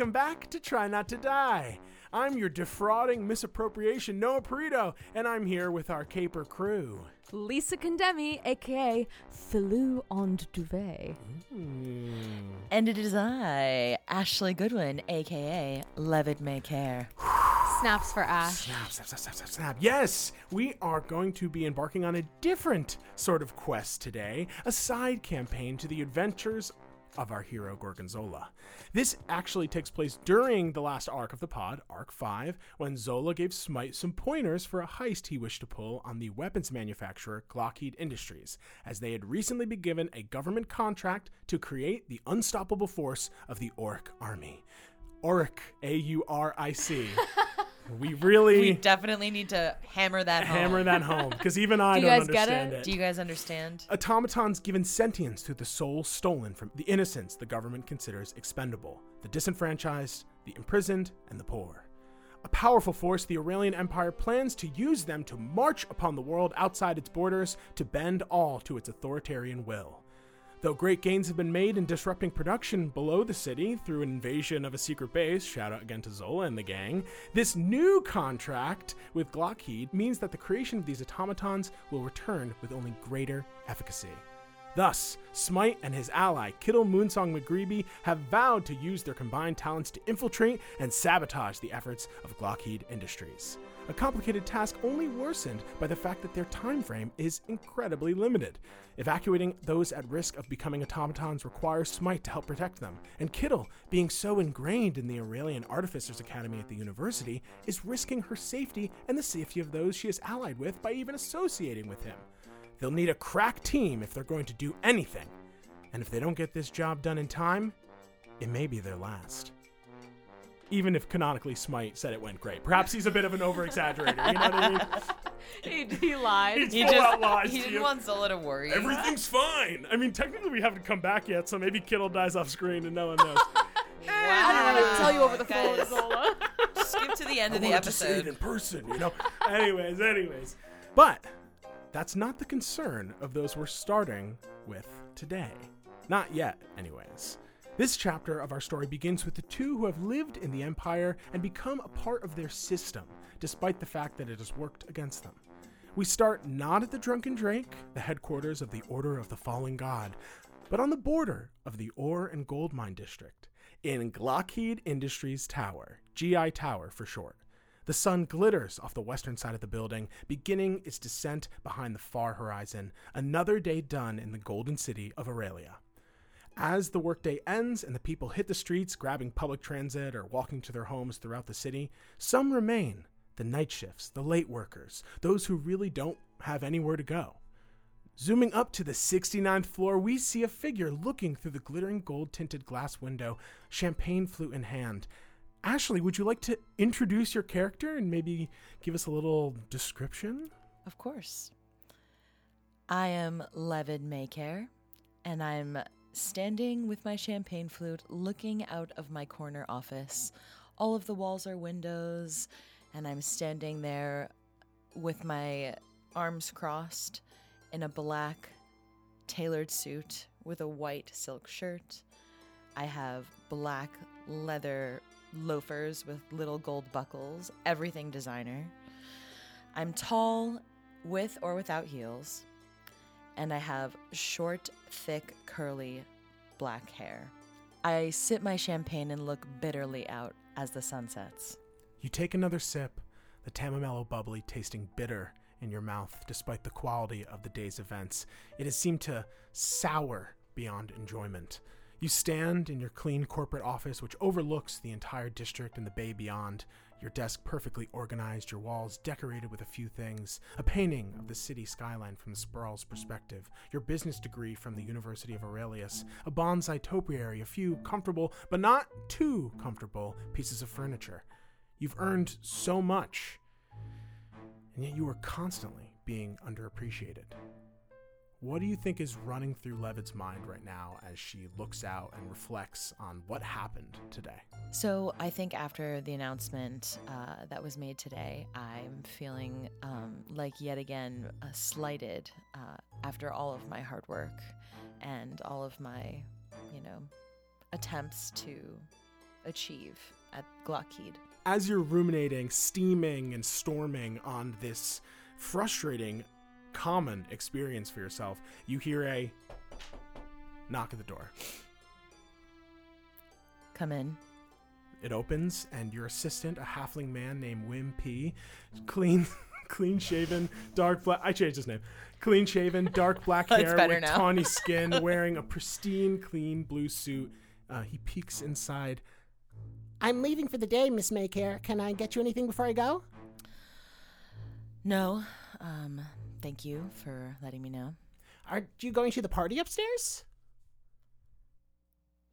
welcome back to Try Not to Die. I'm your defrauding misappropriation Noah Perito, and I'm here with our caper crew. Lisa Condemi, aka Philou on Duvet. Hmm. And it is I, Ashley Goodwin, aka Levitt May Care. Snaps for Ash. Snap, snap, snap, snap, snap, snap. Yes, we are going to be embarking on a different sort of quest today, a side campaign to the adventures of our hero Gorgonzola. This actually takes place during the last arc of the pod, Arc 5, when Zola gave Smite some pointers for a heist he wished to pull on the weapons manufacturer Glockheed Industries, as they had recently been given a government contract to create the unstoppable force of the Auric Army. Auric, A U R I C. We really We definitely need to hammer that home. hammer that home because even I Do you don't guys get understand it? it. Do you guys understand? Automatons given sentience through the soul stolen from the innocents the government considers expendable, the disenfranchised, the imprisoned, and the poor. A powerful force, the Aurelian Empire plans to use them to march upon the world outside its borders to bend all to its authoritarian will. Though great gains have been made in disrupting production below the city through an invasion of a secret base, shout out again to Zola and the gang, this new contract with Glockheed means that the creation of these automatons will return with only greater efficacy. Thus, Smite and his ally, Kittle Moonsong McGreeby, have vowed to use their combined talents to infiltrate and sabotage the efforts of Glockheed Industries. A complicated task only worsened by the fact that their time frame is incredibly limited. Evacuating those at risk of becoming automatons requires Smite to help protect them, and Kittle, being so ingrained in the Aurelian Artificers Academy at the university, is risking her safety and the safety of those she is allied with by even associating with him. They'll need a crack team if they're going to do anything. And if they don't get this job done in time, it may be their last. Even if canonically Smite said it went great. Perhaps he's a bit of an over exaggerator, you know what I mean? He, he lied. He's He just out lies he to didn't you. want Zola to worry. Everything's fine. I mean, technically we haven't come back yet, so maybe Kittle dies off screen and no one knows. I don't want to tell you over the phone, Zola. Skip to the end I of the wanted to see it in person, you know. anyways, anyways, but that's not the concern of those we're starting with today. Not yet, anyways. This chapter of our story begins with the two who have lived in the Empire and become a part of their system, despite the fact that it has worked against them. We start not at the Drunken Drake, the headquarters of the Order of the Fallen God, but on the border of the Ore and Gold Mine District, in Glockheed Industries Tower, GI Tower for short. The sun glitters off the western side of the building, beginning its descent behind the far horizon, another day done in the golden city of Aurelia. As the workday ends and the people hit the streets grabbing public transit or walking to their homes throughout the city, some remain the night shifts, the late workers, those who really don't have anywhere to go. Zooming up to the 69th floor, we see a figure looking through the glittering gold tinted glass window, champagne flute in hand. Ashley, would you like to introduce your character and maybe give us a little description? Of course. I am Levid Maycare, and I'm standing with my champagne flute looking out of my corner office. All of the walls are windows, and I'm standing there with my arms crossed in a black tailored suit with a white silk shirt. I have black leather loafers with little gold buckles, everything designer. I'm tall, with or without heels, and I have short, thick, curly black hair. I sip my champagne and look bitterly out as the sun sets. You take another sip, the Tamamello bubbly tasting bitter in your mouth despite the quality of the day's events. It has seemed to sour beyond enjoyment. You stand in your clean corporate office, which overlooks the entire district and the bay beyond. Your desk perfectly organized, your walls decorated with a few things, a painting of the city skyline from sprawl's perspective, your business degree from the University of Aurelius, a bonsai topiary, a few comfortable, but not too comfortable, pieces of furniture. You've earned so much, and yet you are constantly being underappreciated. What do you think is running through Levitt's mind right now as she looks out and reflects on what happened today? So I think after the announcement uh, that was made today, I'm feeling um, like yet again uh, slighted uh, after all of my hard work and all of my, you know, attempts to achieve at Glockheed. As you're ruminating, steaming, and storming on this frustrating, common experience for yourself, you hear a knock at the door. Come in. It opens, and your assistant, a halfling man named Wim P, clean, clean shaven, dark black. I changed his name. Clean shaven, dark black hair with now. tawny skin, wearing a pristine, clean blue suit. Uh, he peeks inside. I'm leaving for the day, Miss Maycare. Can I get you anything before I go? No, um, thank you for letting me know. Aren't you going to the party upstairs?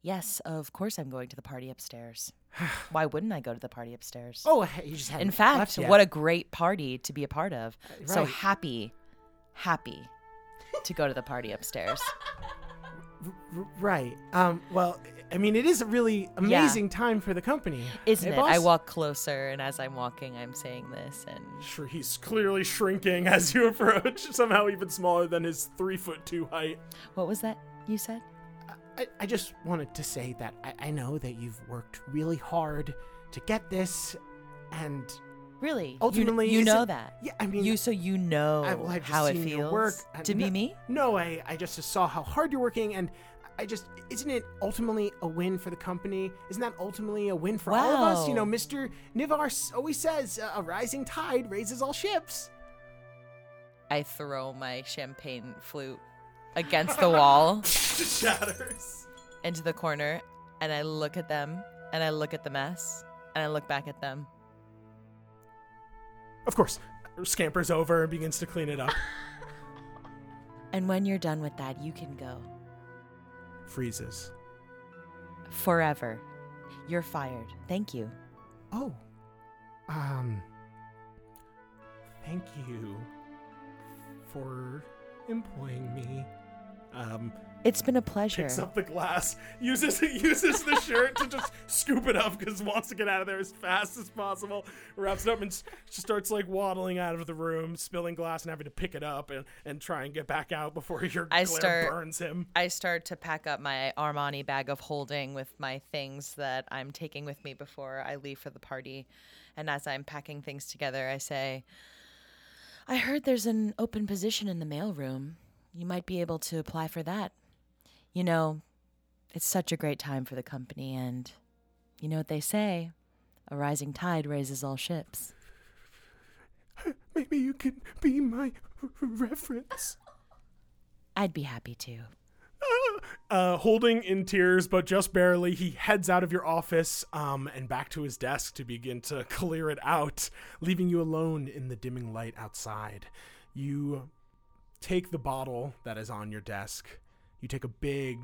Yes, of course I'm going to the party upstairs. Why wouldn't I go to the party upstairs? Oh, you just In fact, what a great party to be a part of. So happy, happy to go to the party upstairs. Right. Um. Well, I mean, it is a really amazing time for the company, Isn't Hey, it? I walk closer, and as I'm walking, I'm saying this, and Sure, he's clearly shrinking as you approach. Somehow even smaller than his three foot two height. what was that you said? I, I just wanted to say that I, I know that you've worked really hard to get this, and Really? You- Ultimately, you, is know it- that. yeah, I mean, you so you know I- well, how it feels work. To be me. No, I, I just saw how hard you're working, and I just isn't it ultimately a win for the company? Isn't that ultimately a win for all of us? You know, Mr. Nivar always says uh, a rising tide raises all ships. I throw my champagne flute against the wall it Shatters. into the corner, and I look at them, and I look at the mess, and I look back at them. Of course, scampers over and begins to clean it up. And when you're done with that, you can go Freezes. forever. You're fired. Thank you. Oh. Um. Thank you for employing me. Um. It's been a pleasure. picks up the glass, uses uses the shirt to just scoop it up because wants to get out of there as fast as possible. Wraps it up and s- just starts like waddling out of the room, spilling glass and having to pick it up and, and try and get back out before your I glare start- burns him. I start to pack up my Armani bag of holding with my things that I'm taking with me before I leave for the party. And as I'm packing things together, I say, I heard there's an open position in the mailroom. You might be able to apply for that. You know, it's such a great time for the company, and you know what they say a rising tide raises all ships. Maybe you can be my r- reference. I'd be happy to. uh, holding in tears, but just barely, he heads out of your office um, and back to his desk to begin to clear it out, leaving you alone in the dimming light outside. You take the bottle that is on your desk. You take a big,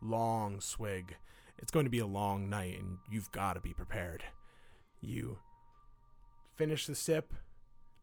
long swig. It's going to be a long night, and you've got to be prepared. You finish the sip,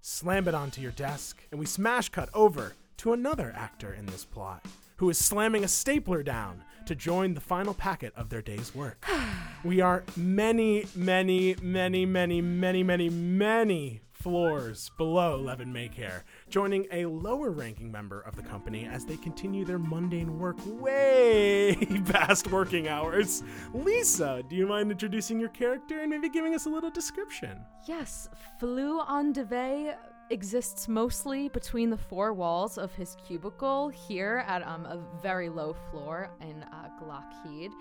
slam it onto your desk, and we smash cut over to another actor in this plot who is slamming a stapler down to join the final packet of their day's work. we are many, many, many, many, many, many, many floors below Levin Maycare, joining a lower ranking member of the company as they continue their mundane work way past working hours. Lisa, do you mind introducing your character and maybe giving us a little description? Yes, Flou en Devey exists mostly between the four walls of his cubicle here at um, a very low floor in uh, Glockheed.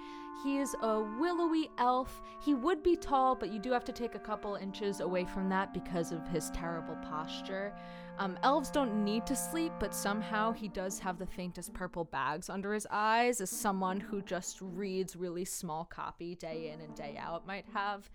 He is a willowy elf. He would be tall, but you do have to take a couple inches away from that because of his terrible posture. Um, elves don't need to sleep, but somehow he does have the faintest purple bags under his eyes, as someone who just reads really small copy day in and day out might have.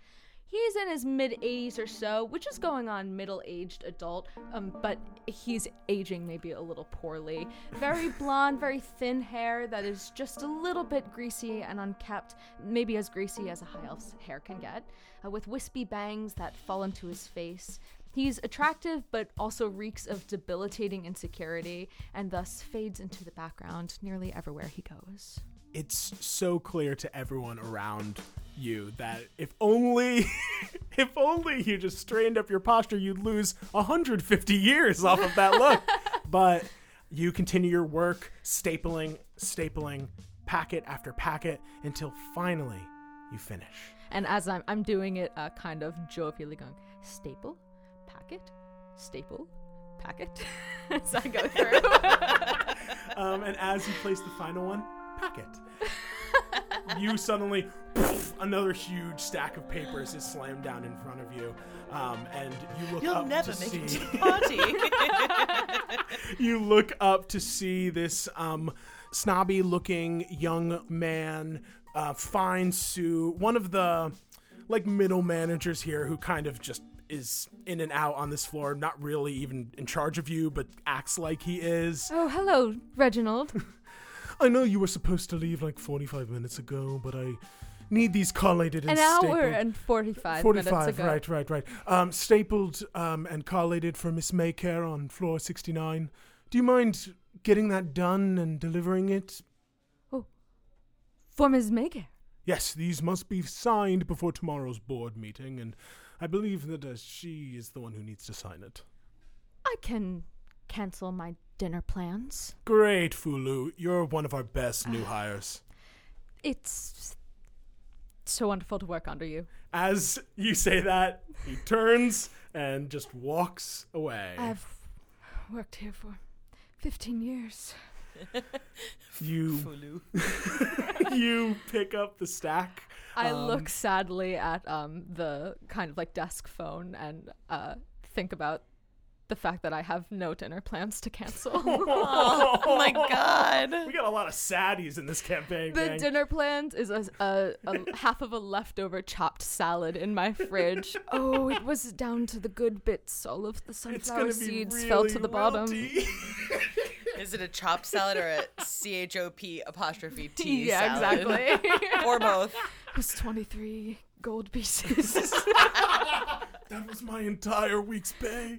He's in his mid 80s or so, which is going on middle aged adult, um, but he's aging maybe a little poorly. Very blonde, very thin hair that is just a little bit greasy and unkept, maybe as greasy as a high elf's hair can get, uh, with wispy bangs that fall into his face. He's attractive, but also reeks of debilitating insecurity, and thus fades into the background nearly everywhere he goes. It's so clear to everyone around you that if only if only you just straightened up your posture you'd lose 150 years off of that look but you continue your work stapling stapling packet after packet until finally you finish. And as I'm I'm doing it, uh, kind of jovially going staple, packet, staple, packet, as I go through. um, and as you place the final one, packet. you suddenly, another huge stack of papers is slammed down in front of you, um, and you look You'll up never to make see. it to the party. you look up to see this um, snobby looking young man, uh, fine suit, one of the like middle managers here who kind of just is in and out on this floor, not really even in charge of you, but acts like he is. oh, hello, Reginald. I know you were supposed to leave like 45 minutes ago, but I need these collated and An hour stapled. and 45, 45, minutes ago. right, right, right. Um, stapled um, and collated for Miss Maycare on floor 69. Do you mind getting that done and delivering it? Oh, for Ms. Maycare. Yes, these must be signed before tomorrow's board meeting, and I believe that uh, she is the one who needs to sign it. I can cancel my dinner plans. Great, Fulu. You're one of our best new hires. It's so wonderful to work under you. As you say that, he turns and just walks away. I've worked here for 15 years. You Fulu. you pick up the stack. I Um, look sadly at um the kind of like desk phone and uh think about the fact that I have no dinner plans to cancel. Oh my god. We got a lot of saddies in this campaign. the gang. dinner plans is a, a, a half of a leftover chopped salad in my fridge. Oh, it was down to the good bits. All of the sunflower seeds really fell to the bottom. Is it a chopped salad or a C H O P apostrophe T yeah, salad? exactly. Or both. it was 23 gold pieces. that was my entire week's pay.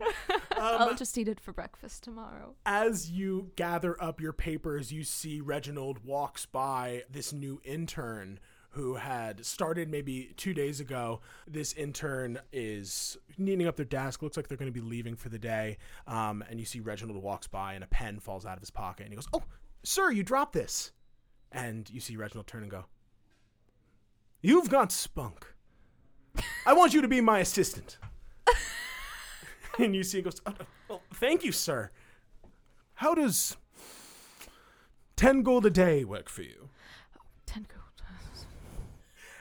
I'll Um, just eat it for breakfast tomorrow. as you gather up your papers, you see Reginald walks by this new intern who had started maybe two days ago. This intern is neating up their desk. Looks like they're going to be leaving for the day. Um, and you see Reginald walks by and a pen falls out of his pocket. And he goes, Oh, sir, you dropped this. And you see Reginald turn and go, You've got spunk. I want you to be my assistant. and you see he goes, "Oh, well, Thank you, sir. How does 10 gold a day work for you? 10 gold.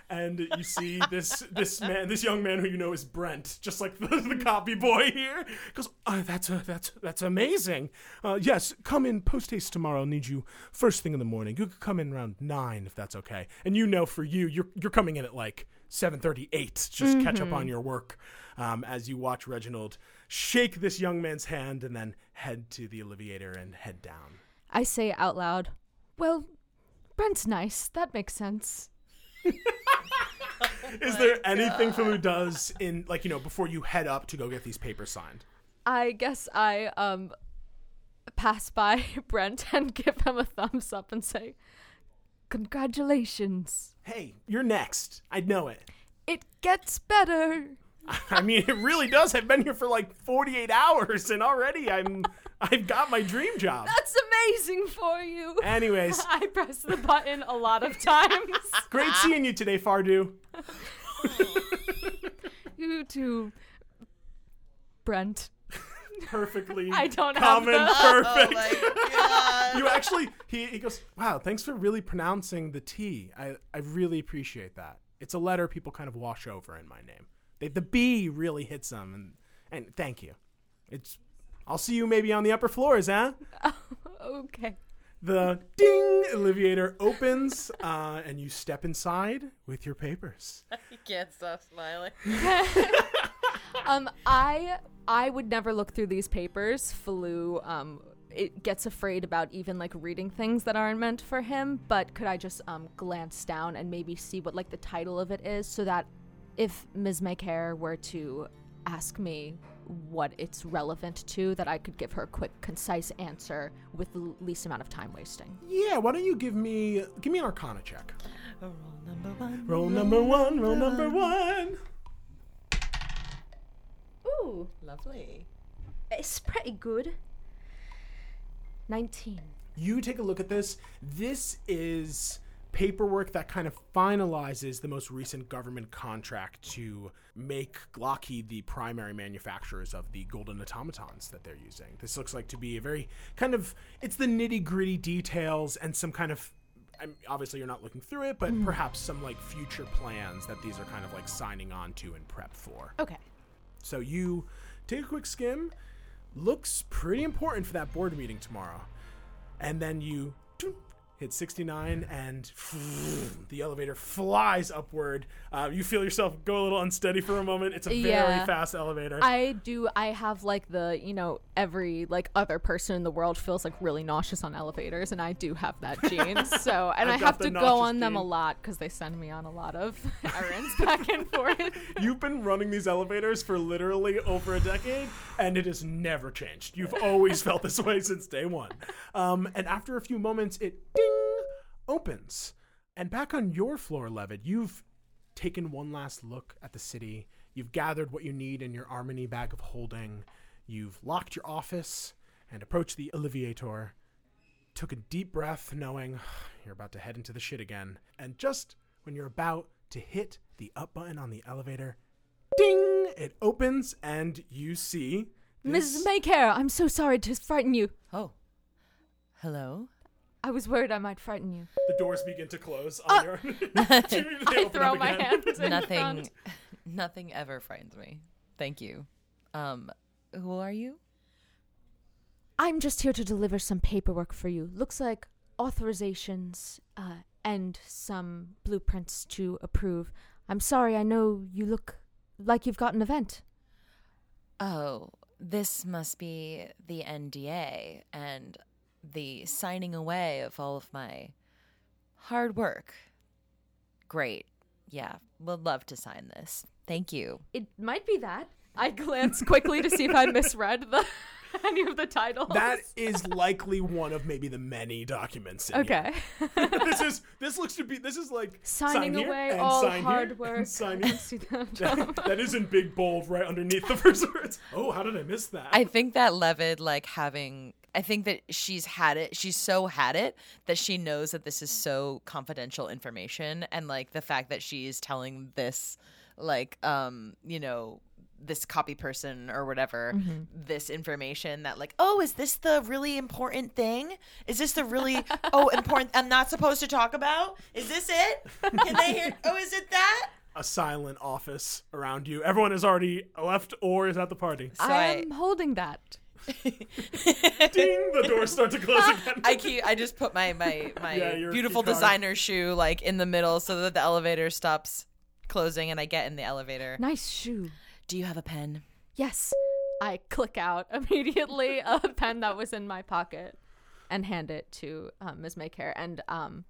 And you see this this man, this young man who you know is Brent, just like the, the copy boy here, goes, oh, "That's a, that's that's amazing. Uh, yes, come in post haste tomorrow. I'll need you first thing in the morning. You could come in around nine if that's okay. And you know, for you, you're you're coming in at like seven thirty eight. Just catch up on your work. Um, as you watch Reginald shake this young man's hand and then head to the alleviator and head down. I say out loud, Well, Brent's nice. That makes sense. Is there anything Filu does in like you know before you head up to go get these papers signed? I guess I um pass by Brent and give him a thumbs up and say, Congratulations. Hey, you're next. I know it. It gets better. I mean, it really does. I've been here for like 48 hours, and already I'm I've got my dream job. That's amazing for you. Anyways, I press the button a lot of times. great seeing you today, Fardu. you too, Brent. Perfectly I don't have common, the- perfect. Oh my god. you actually he, he goes, Wow, thanks for really pronouncing the T. I, I really appreciate that. It's a letter people kind of wash over in my name. They, the B really hits them and and thank you. It's I'll see you maybe on the upper floors, huh? Okay. The ding alleviator opens, uh, and you step inside with your papers. You can't stop smiling. Um, I I would never look through these papers. Falu um it gets afraid about even like reading things that aren't meant for him. But could I just um glance down and maybe see what like the title of it is, so that if Ms. Maycare were to ask me what it's relevant to, that I could give her a quick, concise answer with the least amount of time wasting. Yeah, why don't you give me give me an Arcana check? Roll number one. Roll number one. Roll number one. Ooh, Lovely. it's pretty good. Nineteen. You take a look at this. This is paperwork that kind of finalizes the most recent government contract to make Glockheed the primary manufacturers of the golden automatons that they're using. This looks like to be a very kind of it's the nitty gritty details and some kind of I'm, obviously you're not looking through it, but mm. perhaps some like future plans that these are kind of like signing on to and prep for. Okay. So you take a quick skim. Looks pretty important for that board meeting tomorrow. And then you hit 69 and the elevator flies upward. Uh, you feel yourself go a little unsteady for a moment. It's a very Yeah. fast elevator. I do. I have like the you know every like other person in the world feels like really nauseous on elevators, and I do have that gene. So and I have to go on them a lot because they send me on a lot of errands back and forth. You've been running these elevators for literally over a decade, and it has never changed. You've always felt this way since day one. Um, and after a few moments, it ding opens. And back on your floor, Levitt, you've taken one last look at the city. You've gathered what you need in your Armani bag of holding. You've locked your office and approached the Alleviator. Took a deep breath, knowing you're about to head into the shit again. And just when you're about to hit the up button on the elevator, ding! It opens, and you see. Mrs. this- Maycare, I'm so sorry to frighten you. Oh. Hello? I was worried I might frighten you. The doors begin to close on your. They I throw my again. hands in nothing front. nothing ever frightens me. Thank you. Um who are you? I'm just here to deliver some paperwork for you. Looks like authorizations uh, and some blueprints to approve. I'm sorry, I know you look like you've got an event. Oh, this must be the NDA and the signing away of all of my hard work. Great. Yeah, would love to sign this. Thank you. It might be that. I glanced quickly to see if I misread the any of the titles. That is likely one of maybe the many documents. In okay. here. this is this looks to be this is like Signing sign away and all sign hard here work. and sign I here. see that. That, that is in big bold right underneath the first words. Oh, how did I miss that? I think that Levid, like having, I think that she's had it. She's so had it that she knows that this is so confidential information, and like the fact that she's telling this, like, um, you know, this copy person or whatever, this information that like, oh, is this the really important thing? Is this the really oh important? I'm not supposed to talk about. Is this it? Can they hear? Oh, is it that? a silent office around you. Everyone has already left or is at the party. So I I- am holding that. Ding! The doors start to close again. I keep I just put my my my Yeah, beautiful designer shoe like in the middle so that the elevator stops closing and I get in the elevator. Nice shoe. Do you have a pen? Yes. I click out immediately a pen that was in my pocket and hand it to um, Ms. Maycare. And um,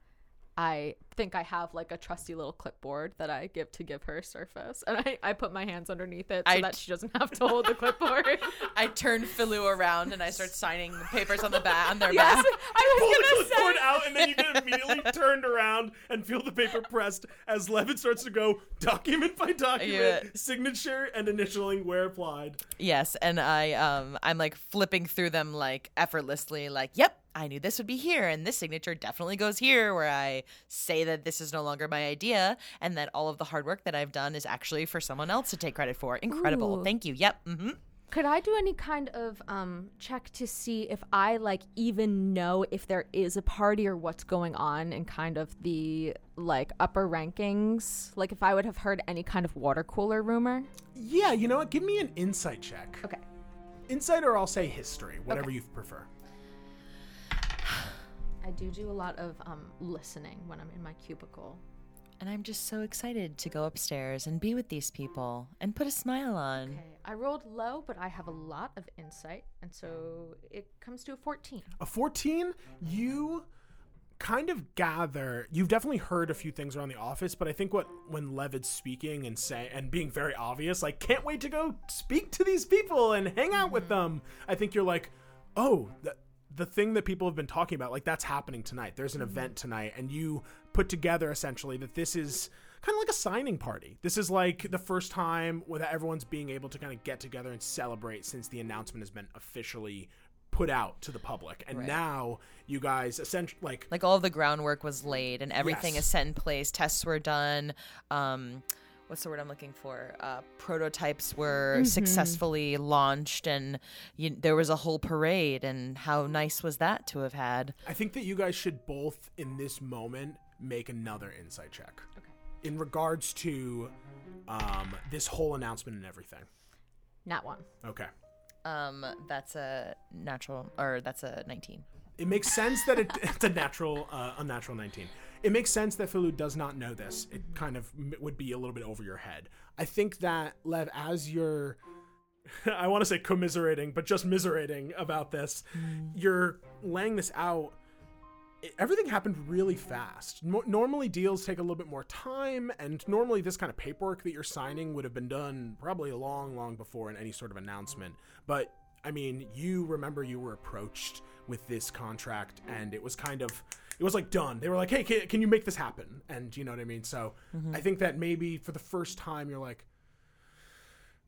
I think I have like a trusty little clipboard that I give to give her surface. And I, I put my hands underneath it so I- that she doesn't have to hold the clipboard. I turn Philu around and I start signing the papers on the back on their yes, back. I Pull was the going to clipboard say. out, and then you get immediately turned around and feel the paper pressed as Levin starts to go document by document, Yeah. signature and initialing where applied. Yes, and I um I'm like flipping through them like effortlessly like, "Yep, I knew this would be here and this signature definitely goes here where I say that this is no longer my idea and that all of the hard work that I've done is actually for someone else to take credit for. Incredible. Ooh. Thank you. Yep. Mm-hmm. Could I do any kind of um, check to see if I like even know if there is a party or what's going on in kind of the like upper rankings? Like if I would have heard any kind of water cooler rumor? Yeah, you know what? Give me an insight check. Okay. Insight, or I'll say history, whatever Okay. you prefer. I do do a lot of um, listening when I'm in my cubicle. And I'm just so excited to go upstairs and be with these people and put a smile on. Okay. I rolled low, but I have a lot of insight, and so it comes to a 14. A 14, you kind of gather you've definitely heard a few things around the office but i think what when levitt's speaking and say and being very obvious like can't wait to go speak to these people and hang out with them i think you're like oh the, the thing that people have been talking about like that's happening tonight there's an event tonight and you put together essentially that this is kind of like a signing party this is like the first time where everyone's being able to kind of get together and celebrate since the announcement has been officially put out to the public, and Right. now you guys essentially like Like all the groundwork was laid and everything Yes. is set in place. Tests were done. Um, what's the word I'm looking for? Uh, prototypes were successfully launched, and you, there was a whole parade. And how nice was that to have had? I think that you guys should both in this moment make another insight check. Okay. In regards to um, this whole announcement and everything. Not one. Okay. Um, that's a natural, or that's a 19. It makes sense that it, it's a natural, uh, unnatural 19. It makes sense that Philu does not know this. It kind of would be a little bit over your head. I think that, Lev, as you're, I want to say commiserating, but just miserating about this, hmm. you're laying this out. Everything happened really fast. Normally, deals take a little bit more time, and normally, this kind of paperwork that you're signing would have been done probably long, long before in any sort of announcement. But I mean, you remember you were approached with this contract, and it was kind of, it was like done. They were like, "Hey, can, can you make this happen?" And you know what I mean. So I think that maybe for the first time, you're like,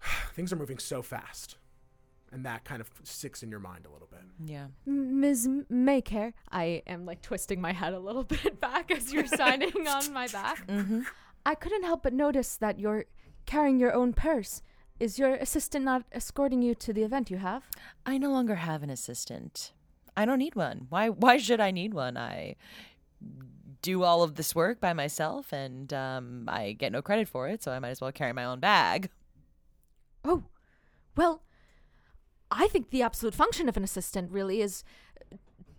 things are moving so fast, and that kind of sticks in your mind a little bit. Yeah. Ms. Maycare, I am like twisting my head a little bit back as you're signing on my back. Mm-hmm. I couldn't help but notice that you're carrying your own purse. Is your assistant not escorting you to the event you have? I no longer have an assistant. I don't need one. Why why should I need one? I do all of this work by myself and um, I get no credit for it, so I might as well carry my own bag. Oh, well, I think the absolute function of an assistant really is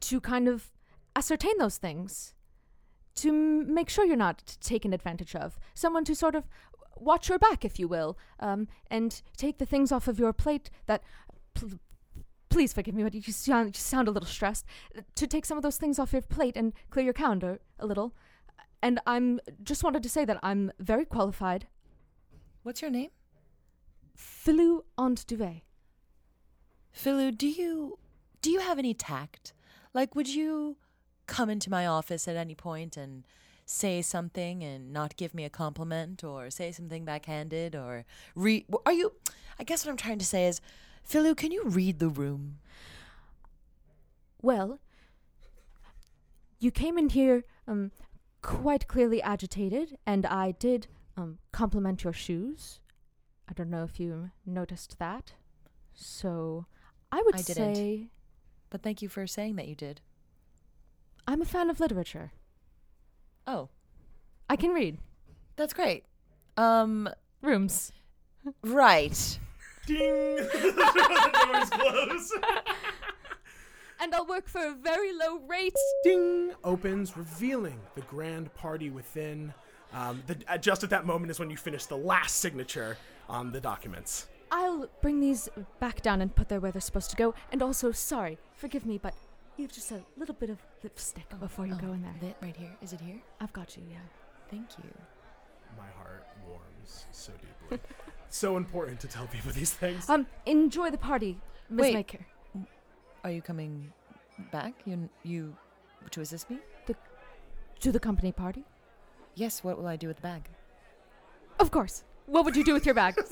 to kind of ascertain those things, to m- make sure you're not taken advantage of. Someone to sort of watch your back, if you will, um, and take the things off of your plate that. Please forgive me, but you sound, you sound a little stressed. To take some of those things off your plate and clear your calendar a little. And I'm just wanted to say that I'm very qualified. What's your name? Philou Ant Duvet. Philu, do you do you have any tact? Like would you come into my office at any point and say something and not give me a compliment or say something backhanded or re are you I guess what I'm trying to say is Philu, can you read the room? Well, you came in here um, quite clearly agitated, and I did um, compliment your shoes. I don't know if you noticed that. So I would I didn't. say But thank you for saying that you did. I'm a fan of literature. Oh, I can read that's great. Um rooms. right. Ding! the doors close. And I'll work for a very low rate. Ding opens, revealing the grand party within. Um, the, uh, just at that moment is when you finish the last signature on the documents. I'll bring these back down and put them where they're supposed to go. And also, sorry, forgive me, but you have just a little bit of lipstick before you Oh, go in there. That right here. Is it here? I've got you, yeah. Thank you. My heart warms so deeply. so important to tell people these things. Um, enjoy the party, Miss Wait. Maker. Are you coming back? You you to assist me? To the company party? Yes, what will I do with the bag? Of course. What would you do with your bag?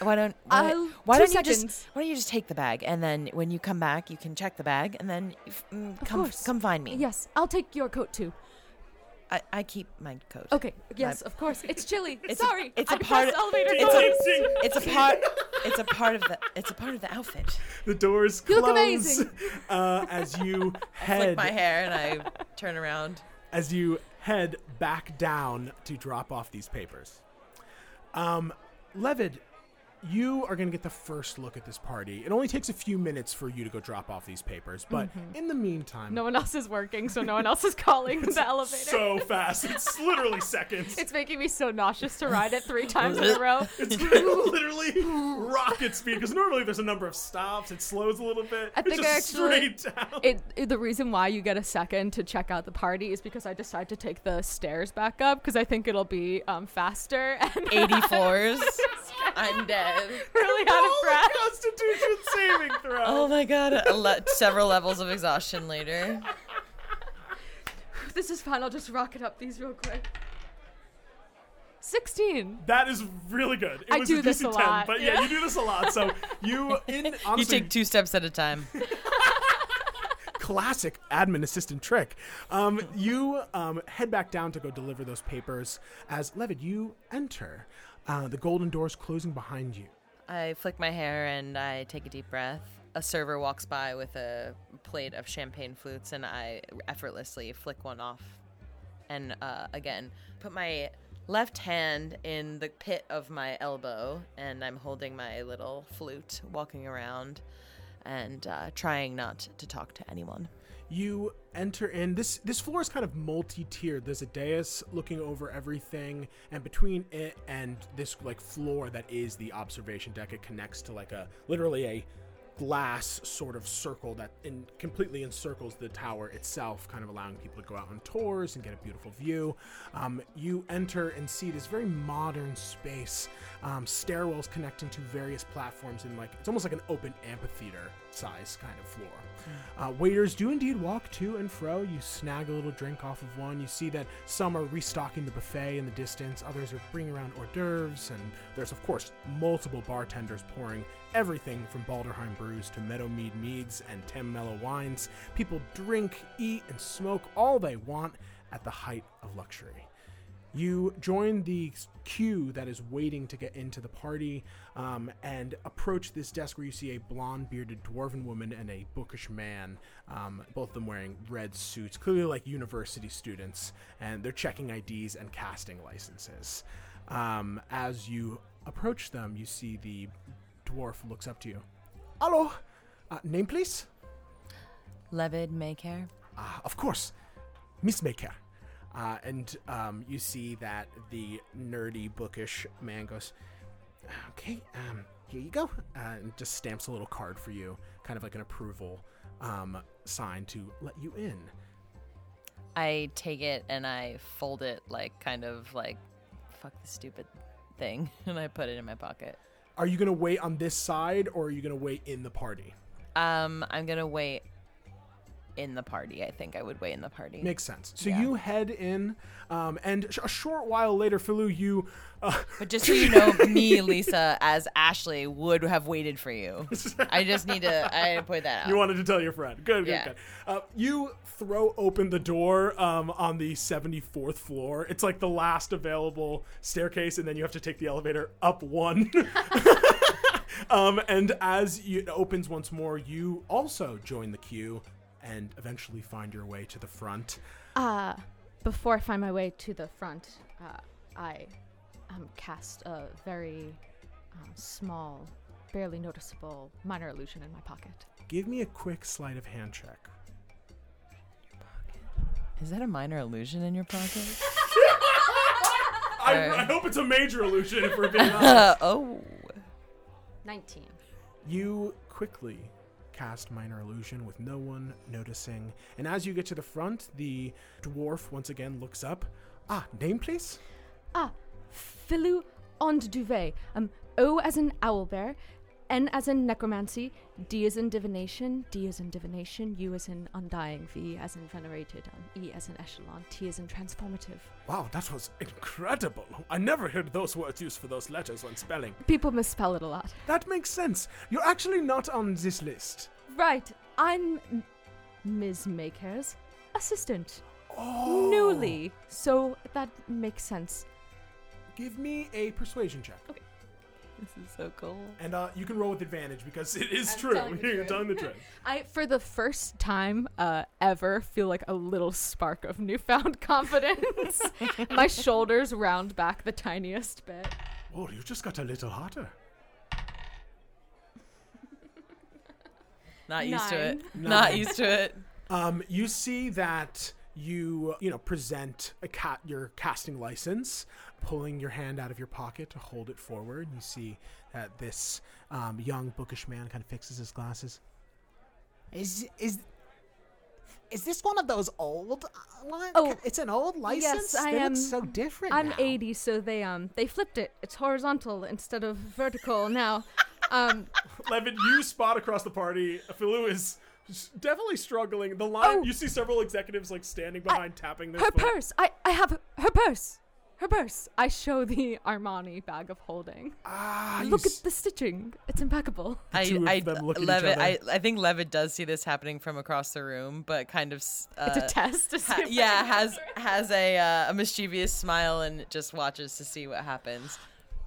Why don't why, I'll- why two don't you just seconds. why don't you just take the bag and then when you come back you can check the bag and then if- mm, Of come course. come find me. Yes, I'll take your coat too. I, I keep my coat. Okay. Yes, of course. It's chilly. It's a- Sorry. it's a I part pressed of- elevator it's a, it's a part it's a part of the it's a part of the outfit. The doors You close look amazing. Uh, as you Flick head my hair and I turn around. as you head back down to drop off these papers. Um, Levid, you are going to get the first look at this party. It only takes a few minutes for you to go drop off these papers, but in the meantime, No one else is working, so no one else is calling the elevator. so fast. It's literally seconds. it's making me so nauseous to ride it three times in a row. It's literally rocket speed because normally there's a number of stops. It slows a little bit. I it's think just actually- straight down. It, it- the reason why you get a second to check out the party is because I decide to take the stairs back up because I think it'll be um, faster and 80 floors. I'm dead. really out of breath. Constitution saving throw. Oh my god, a le- several levels of exhaustion later. This is fine. I'll just rocket up these real quick. 16. That is really good. It I was do a this DC a 10, lot, but yeah, yeah. you do this a lot. So you in You take two steps at a time. classic admin assistant trick. Um, you um, head back down to go deliver those papers as Levitt, you enter. Uh, the golden doors closing behind you. I flick my hair and I take a deep breath. A server walks by with a plate of champagne flutes, and I effortlessly flick one off. And uh, again, put my left hand in the pit of my elbow, and I'm holding my little flute, walking around and uh, trying not to talk to anyone. You enter in this this floor is kind of multi-tiered. There's a dais looking over everything, and between it and this like floor that is the observation deck, it connects to like a literally a glass sort of circle that in, completely encircles the tower itself, kind of allowing people to go out on tours and get a beautiful view. Um, you enter and see this very modern space, um, stairwells connecting to various platforms in like it's almost like an open amphitheater size kind of floor. Uh, waiters do indeed walk to and fro. You snag a little drink off of one. You see that some are restocking the buffet in the distance, others are bringing around hors d'oeuvres, and there's, of course, multiple bartenders pouring everything from Balderheim brews to Meadowmead meads and Tem mellow wines. People drink, eat, and smoke all they want at the height of luxury. You join the queue that is waiting to get into the party um, and approach this desk where you see a blonde bearded dwarven woman and a bookish man, um, both of them wearing red suits, clearly like university students, and they're checking IDs and casting licenses. Um, as you approach them, you see the dwarf looks up to you. Hello, uh, name please? Levid Maycare. Ah, of course, Miss Maker. Uh, and um, you see that the nerdy, bookish man goes, "Okay, um, here you go," uh, and just stamps a little card for you, kind of like an approval um, sign to let you in. I take it and I fold it like kind of like fuck this stupid thing and I put it in my pocket. Are you gonna wait on this side, or are you gonna wait in the party? Um, I'm gonna wait in the party. I think I would wait in the party. Makes sense. So Yeah. you head in, um, and sh- a short while later, Philu, you. Uh, But just so you know, me, Lisa, as Ashley, would have waited for you. I just need to. I point that out. You wanted to tell your friend. Good, good, Yeah. good. Uh, you throw open the door um, on the 74th floor. It's like the last available staircase, and then you have to take the elevator up one. um, and as you, it opens once more, you also join the queue and eventually find your way to the front. Uh, before I find my way to the front, uh, I um, cast a very um, small, barely noticeable minor illusion in my pocket. Give me a quick sleight of hand check. Is that a minor illusion in your pocket? I, I hope it's a major illusion if we're being honest. Uh, oh. 19. You quickly cast Minor Illusion with no one noticing. And as you get to the front, the dwarf once again looks up. Ah, name please? Ah, Philu and Duvet. Um, O as in owlbear, N as in necromancy, D as in divination, D as in divination, U as in undying, V as in venerated, um, E as in echelon, T as in transformative. Wow, that was incredible. I never heard those words used for those letters when spelling. People misspell it a lot. That makes sense. You're actually not on this list. Right, I'm M- Ms. Maker's assistant. Oh. Newly, so that makes sense. Give me a persuasion check. This is so cool. And uh, you can roll with advantage because it is I'm true. telling You're truth. telling the truth. I, for the first time uh, ever, feel like a little spark of newfound confidence. My shoulders round back the tiniest bit. Oh, you just got a little hotter. Not used to it. Nine. Not used to it. Um, you see that you you know present a cat your casting license, pulling your hand out of your pocket to hold it forward. You see that this um, young bookish man kind of fixes his glasses. Is is is this one of those old? Uh, Oh, it's an old license. Yes, I they am- look so different. I'm now. 80, so they um they flipped it. It's horizontal instead of vertical now. Um, Levin, you spot across the party. Philu is s- definitely struggling. The line Oh. you see several executives like standing behind, tapping their her foot. purse. I I have her purse. Her purse. I show the Armani bag of holding. Ah, you Look s- at the stitching. It's impeccable. I, two of I, them look at each Levitt, other. I, I think Levitt does see this happening from across the room, but kind of, uh, it's a test to see ha- yeah, has has a uh, a mischievous smile and just watches to see what happens.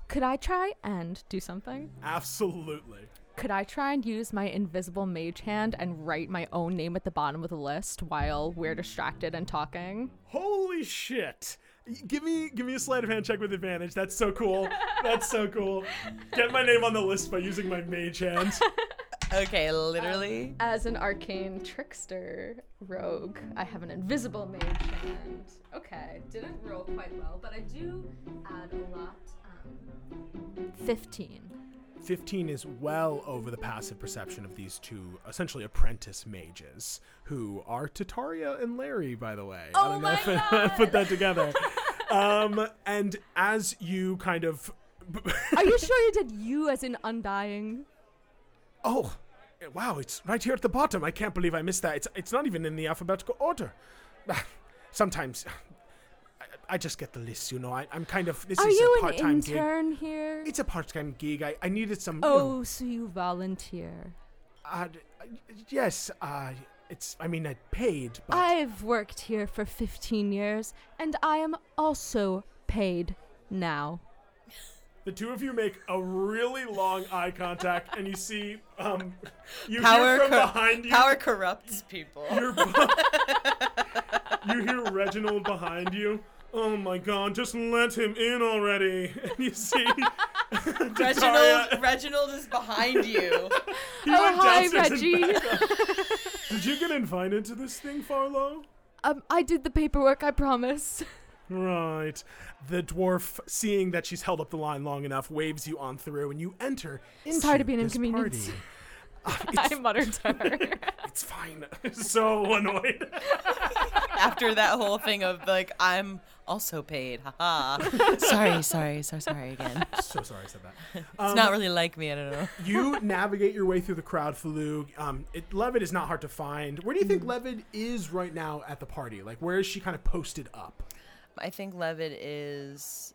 Could I try and do something? Absolutely. Could I try and use my invisible mage hand and write my own name at the bottom of the list while we're distracted and talking? Holy shit. Give me give me a sleight of hand check with advantage. That's so cool. That's so cool. Get my name on the list by using my mage hand. Okay, literally. As an arcane trickster rogue, I have an invisible mage hand. Okay, didn't roll quite well, but I do add a lot. Um, 15. 15 is well over the passive perception of these two essentially apprentice mages who are Tataria and Larry by the way. I Oh don't know if I put that together. um and as you kind of Are you sure you did you as in undying? Oh, wow, it's right here at the bottom. I can't believe I missed that. It's it's not even in the alphabetical order. Sometimes I, I just get the list, you know. I, I'm kind of this Are is you a an part-time gig. intern here? It's a part-time gig. I, I needed some. you know, Oh, so you volunteer. uh, yes. Uh, it's. I mean, I paid, but I've worked here for 15 years, and I am also paid now. the two of you make a really long eye contact, and you see, um, you Power, hear from cor- behind you. power corrupts people. You're you hear Reginald behind you. Oh my god, just let him in already. And you see Reginald, Reginald is behind you. he Oh, went hi, downstairs and Reggie. back up. Did you get invited to this thing, Farlow? Um, I did the paperwork, I promise. Right. The dwarf, seeing that she's held up the line long enough, waves you on through, and you enter into Sorry to be an this inconvenience. party. Uh, I it's, muttered to her. it's fine. so annoyed. After that whole thing of like, I'm also paid. Haha. sorry, sorry, so sorry again. so sorry I said that. It's Um, not really like me. I don't know. you navigate your way through the crowd, Falug. Um, it, Levitt is not hard to find. Where do you think Levitt is right now at the party? Like, where is she kind of posted up? I think Levitt is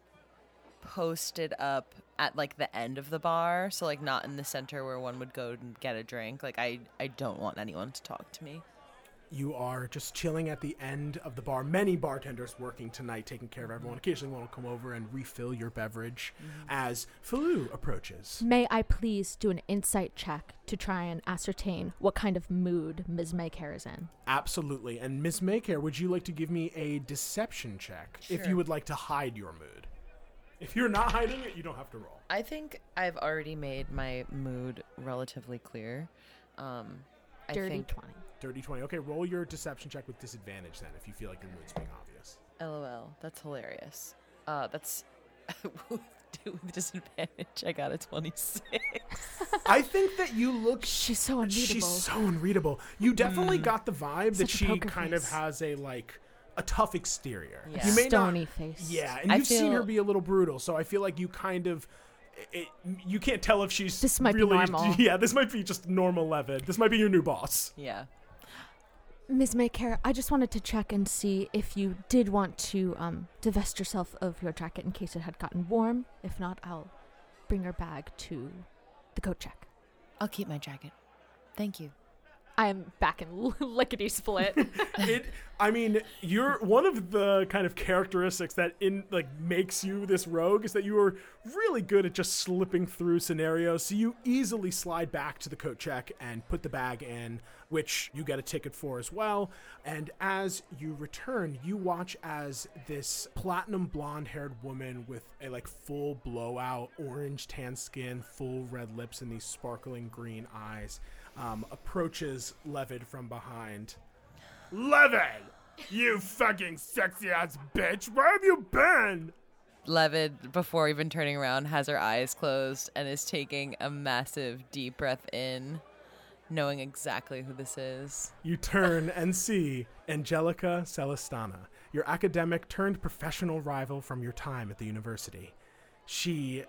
posted up at like the end of the bar, so like not in the center where one would go and get a drink. Like I, I don't want anyone to talk to me. You are just chilling at the end of the bar. Many bartenders working tonight, taking care of everyone. Occasionally, one will come over and refill your beverage as Falou approaches. May I please do an insight check to try and ascertain what kind of mood Ms. Maycare is in? Absolutely. And Miss Maycare, would you like to give me a deception check if you would like to hide your mood? If you're not hiding it, you don't have to roll. I think I've already made my mood relatively clear. Um, I Dirty think 20. Dirty 20. Okay, roll your deception check with disadvantage then if you feel like your mood's being obvious. LOL. That's hilarious. Uh, that's with disadvantage. I got a twenty-six. I think that you look She's so unreadable. She's so unreadable. You definitely got the vibe that Such a she poker kind of has a like a tough exterior. Yeah. You may Stony not, face. Yeah, and I you've seen her be a little brutal, so I feel like you kind of it, you can't tell if she's This might be really normal. Yeah, this might be just normal Levitt. This might be your new boss. yeah. Ms. Maycare, I just wanted to check and see if you did want to um, divest yourself of your jacket in case it had gotten warm. If not, I'll bring your bag to the coat check. I'll keep my jacket. Thank you. I am back in lickety split. it i mean you're one of the kind of characteristics that in like makes you this rogue is that you are really good at just slipping through scenarios so you easily slide back to the coat check and put the bag in which you get a ticket for as well and as you return you watch as this platinum blonde haired woman with a like full blowout orange tan skin full red lips and these sparkling green eyes um, approaches levitt from behind Levin! You fucking sexy ass bitch! Where have you been? Levitt, before even turning around, has her eyes closed and is taking a massive deep breath in, knowing exactly who this is. You turn and see Angelica Celestana, your academic turned professional rival from your time at the university. She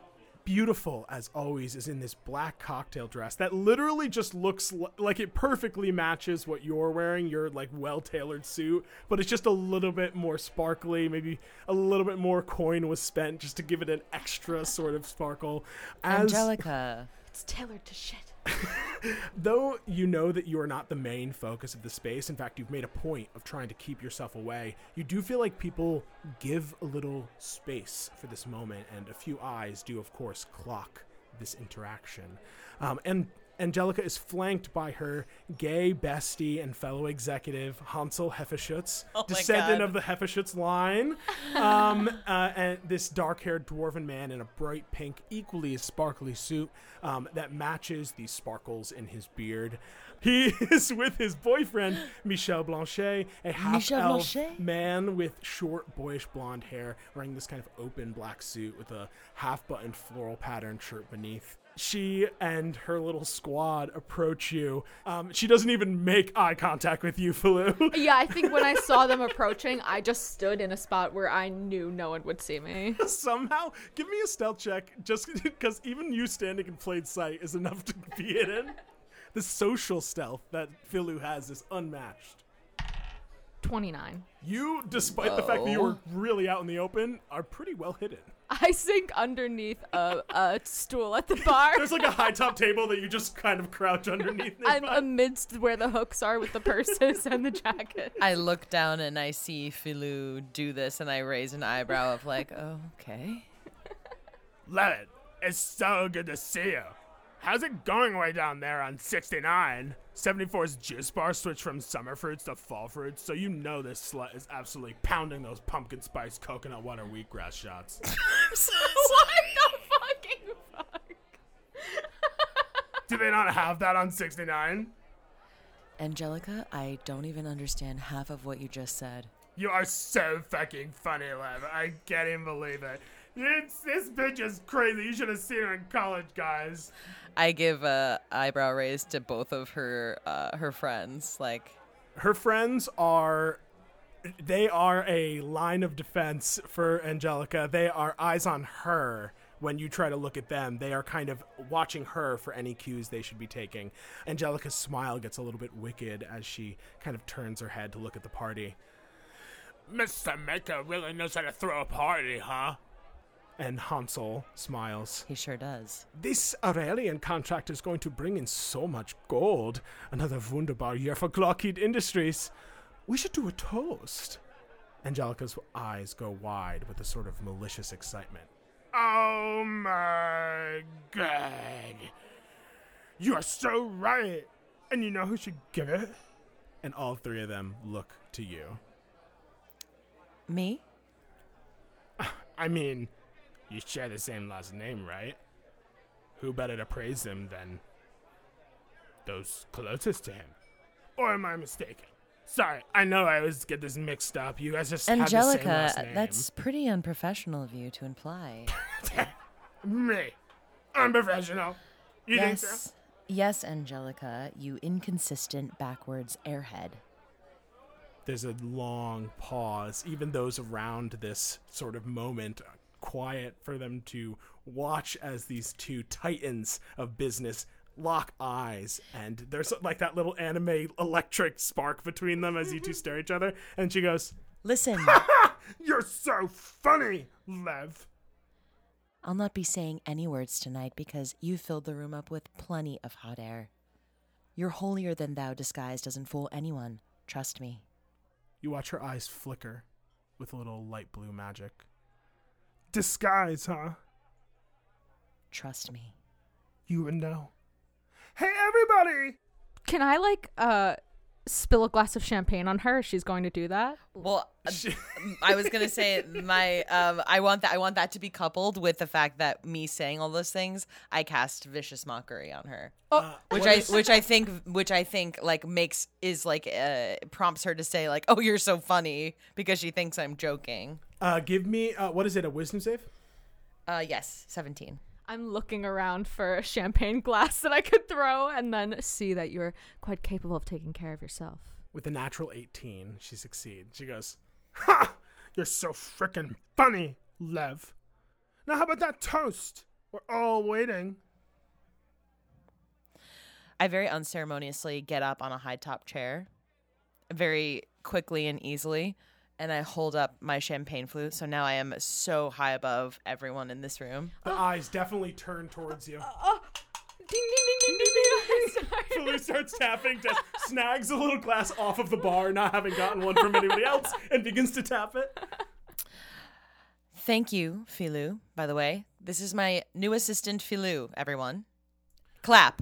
beautiful as always, is in this black cocktail dress that literally just looks l- like it perfectly matches what you're wearing, your like well tailored suit, but it's just a little bit more sparkly. Maybe a little bit more coin was spent just to give it an extra sort of sparkle. As Angelica. It's tailored to shit. though you know that you are not the main focus of the space, in fact, you've made a point of trying to keep yourself away, you do feel like people give a little space for this moment, and a few eyes do, of course, clock this interaction. Um, and Angelica is flanked by her gay bestie and fellow executive, Hansel Hefeschutz, Oh descendant God. of the Hefeschutz line. Um, uh, and this dark haired dwarven man in a bright pink, equally sparkly suit um, that matches the sparkles in his beard. He is with his boyfriend, Michel Blanchet, a half-elf man with short, boyish blonde hair, wearing this kind of open black suit with a half buttoned floral pattern shirt beneath. She and her little squad approach you. Um, she doesn't even make eye contact with you, Falu. Yeah, I think when I saw them approaching, I just stood in a spot where I knew no one would see me. Somehow, give me a stealth check, just because even you standing in plain sight is enough to be hidden. The social stealth that Philu has is unmatched. 29. You, despite the fact that you were really out in the open, are pretty well hidden. I sink underneath a, a stool at the bar. There's like a high top table that you just kind of crouch underneath. I'm nearby. amidst where the hooks are with the purses and the jacket. I look down and I see Filou do this, and I raise an eyebrow of like, oh, okay. Leonard, it's so good to see you. How's it going way down there on 69? 74's juice bar switched from summer fruits to fall fruits, so you know this slut is absolutely pounding those pumpkin spice coconut water wheatgrass shots. what the fucking fuck? Do they not have that on 69? Angelica, I don't even understand half of what you just said. You are so fucking funny, Lev. I can't even believe it. It's, this bitch is crazy. You should have seen her in college, guys. I give a eyebrow raise to both of her uh, her friends. Like, her friends are they are a line of defense for Angelica. They are eyes on her when you try to look at them. They are kind of watching her for any cues they should be taking. Angelica's smile gets a little bit wicked as she kind of turns her head to look at the party. Mr. Maycare really knows how to throw a party, huh? And Hansel smiles. he sure does. This Aurelian contract is going to bring in so much gold. Another wunderbar year for Glockheed Industries. We should do a toast. Angelica's eyes go wide with a sort of malicious excitement. Oh my god. You are so right. And you know who should give it? And all three of them look to you. Me? I mean, you share the same last name, right? Who better to praise him than those closest to him? Or am I mistaken? Sorry, I know I always get this mixed up. You guys just have the same Angelica, last name. that's pretty unprofessional of you to imply. me. Unprofessional. You think so? yes. Yes, Angelica, you inconsistent backwards airhead. There's a long pause. Even those around this sort of moment quiet for them to watch as these two titans of business lock eyes. And there's like that little anime electric spark between them as you two stare at each other. And she goes, Listen, You're so funny, Lev. I'll not be saying any words tonight because you filled the room up with plenty of hot air. Your holier than thou disguise doesn't fool anyone. Trust me. You watch her eyes flicker with a little light blue magic. Disguise, huh? Trust me. You would know. Hey, everybody! Can I like uh spill a glass of champagne on her? She's going to do that. Well, I was gonna say my um, I want that I want that to be coupled with the fact that me saying all those things, I cast vicious mockery on her, Oh, which I which I think which I think like makes is like uh, prompts her to say like, oh, you're so funny because she thinks I'm joking. Uh, give me, uh, what is it, a wisdom save? Uh, yes, seventeen. I'm looking around for a champagne glass that I could throw and then see that you're quite capable of taking care of yourself. With a natural 18, she succeeds. She goes, Ha! You're so frickin' funny, Lev. Now, how about that toast? We're all waiting. I very unceremoniously get up on a high top chair, very quickly and easily, and I hold up my champagne flute. So now I am so high above everyone in this room. The eyes definitely turn towards you. Oh, ding ding ding ding ding ding. Sorry. Starts tapping, just snags a little glass off of the bar, not having gotten one from anybody else, and begins to tap it. Thank you, Filou, by the way. This is my new assistant, Filou, everyone. Clap.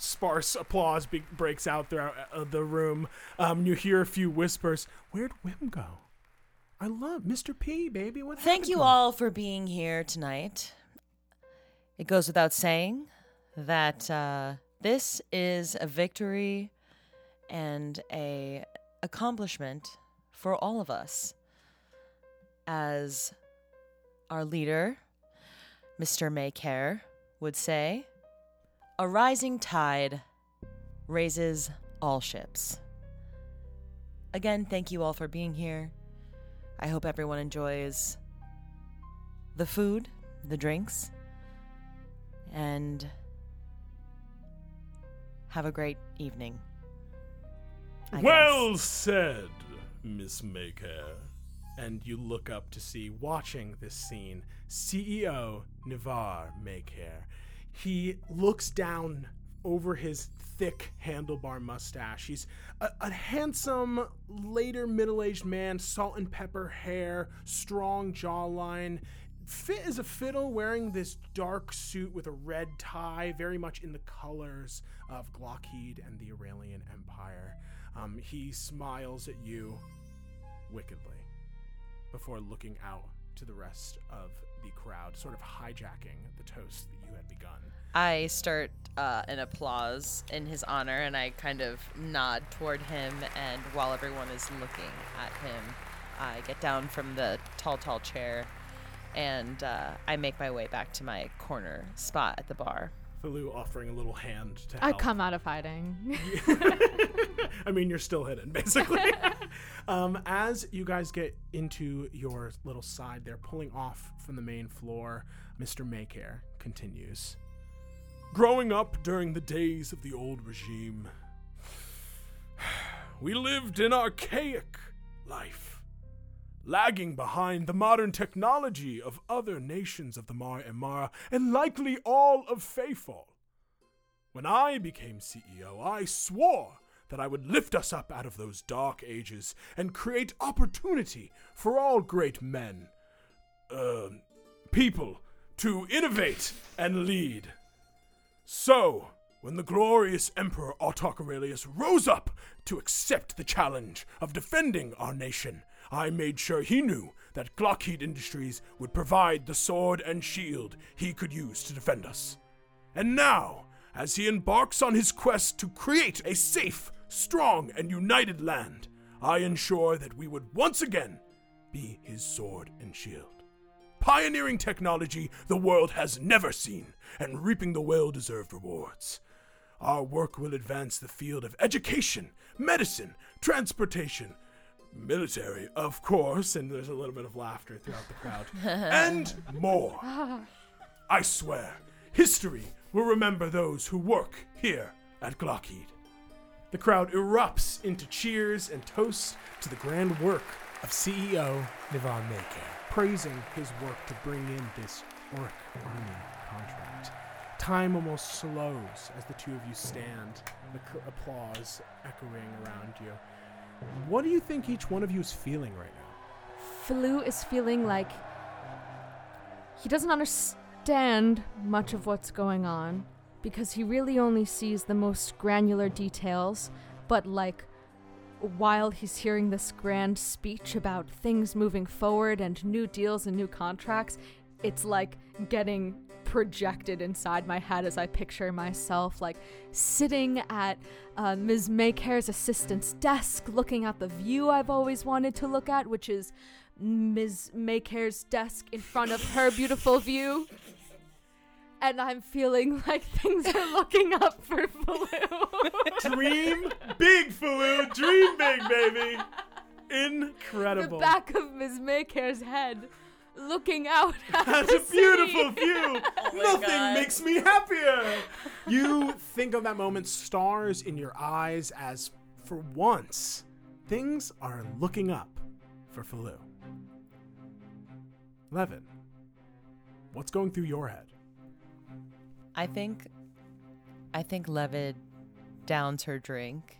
Sparse applause be- breaks out throughout uh, the room. Um, you hear a few whispers. Where'd Wim go? I love Mr. P, baby. What Thank you all for being here tonight. It goes without saying that uh, this is a victory and a accomplishment for all of us. As our leader, Mr. Maycare, would say, a rising tide raises all ships. Again, thank you all for being here. I hope everyone enjoys the food, the drinks, and have a great evening. I Well guess. said, Miss Maycare. And you look up to see, watching this scene, CEO Navar Maycare. He looks down over his thick handlebar mustache. He's a, a handsome, later middle aged man, salt and pepper hair, strong jawline. Fit as a fiddle, wearing this dark suit with a red tie, very much in the colors of Glockheed and the Aurelian Empire. Um, he smiles at you wickedly before looking out to the rest of the crowd, sort of hijacking the toast that you had begun. I start uh, an applause in his honor and I kind of nod toward him. And while everyone is looking at him, I get down from the tall, tall chair and uh, I make my way back to my corner spot at the bar. Falou offering a little hand to I help. come out of hiding. I mean, you're still hidden, basically. um, as you guys get into your little side there, pulling off from the main floor, Mr. Maycare continues. Growing up during the days of the old regime, we lived an archaic life, lagging behind the modern technology of other nations of the Mar Emara, and likely all of Fayfall. When I became CEO, I swore that I would lift us up out of those dark ages and create opportunity for all great men, uh, people, to innovate and lead. So, when the glorious Emperor Autarch Aurelius rose up to accept the challenge of defending our nation, I made sure he knew that Glockheed Industries would provide the sword and shield he could use to defend us. And now, as he embarks on his quest to create a safe, strong, and united land, I ensure that we would once again be his sword and shield. Pioneering technology the world has never seen and reaping the well deserved rewards. Our work will advance the field of education, medicine, transportation, military, of course, and there's a little bit of laughter throughout the crowd, and more. I swear, history will remember those who work here at Glockheed. The crowd erupts into cheers and toasts to the grand work of CEO Nivan Maycare, praising his work to bring in this Orc Army contract. Time almost slows as the two of you stand, the cr- applause echoing around you. What do you think each one of you is feeling right now? Falou is feeling like he doesn't understand much of what's going on because he really only sees the most granular details, but like while he's hearing this grand speech about things moving forward and new deals and new contracts, it's like getting projected inside my head as I picture myself like sitting at uh, Ms. Maycare's assistant's desk looking at the view I've always wanted to look at, which is Ms. Maycare's desk in front of her beautiful view. And I'm feeling like things are looking up for Falou. Dream big, Falou! Dream big, baby! Incredible. the back of Ms. Maycare's head. Looking out at That's the a beautiful sea. view. Oh my Nothing God. makes me happier. You think of that moment, stars in your eyes, as for once, things are looking up for Faloo. Levin, what's going through your head? I think I think Levid downs her drink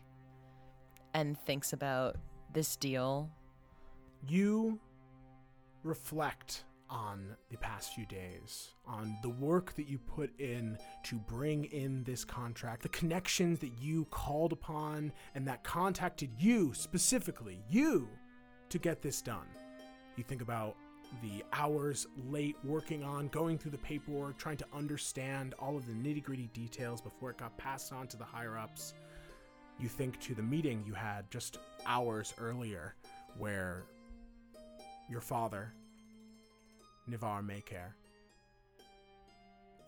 and thinks about this deal. You reflect on the past few days, on the work that you put in to bring in this contract, the connections that you called upon and that contacted you specifically, you, to get this done. You think about the hours late working on, going through the paperwork, trying to understand all of the nitty gritty details before it got passed on to the higher ups. You think to the meeting you had just hours earlier where your father, Nivar Maycare,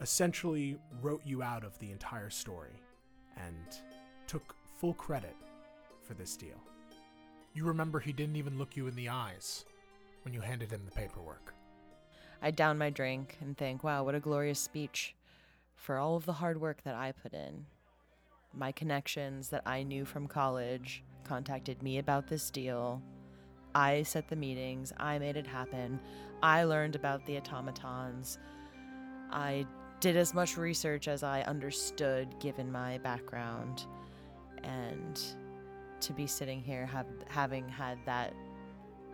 essentially wrote you out of the entire story and took full credit for this deal. You remember he didn't even look you in the eyes when you handed him the paperwork. I down my drink and think, wow, what a glorious speech for all of the hard work that I put in. My connections that I knew from college contacted me about this deal. I set the meetings, I made it happen. I learned about the automatons. I did as much research as I understood given my background. And to be sitting here have, having had that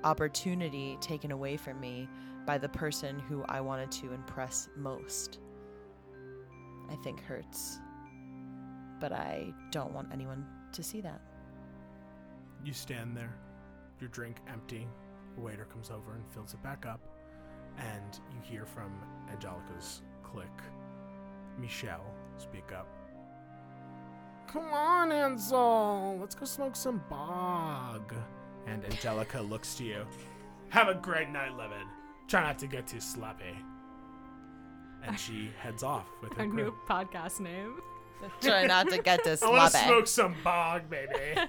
opportunity taken away from me by the person who I wanted to impress most. I think hurts. But I don't want anyone to see that. You stand there, your drink empty. A waiter comes over and fills it back up, and you hear from Angelica's click Michel, speak up. Come on, Hansel, let's go smoke some bog. And Angelica looks to you. Have a great night, Levin. Try not to get too sloppy. And she heads off with her Our crew. new podcast name. Try not to get this I want to slobby. smoke some bog, baby.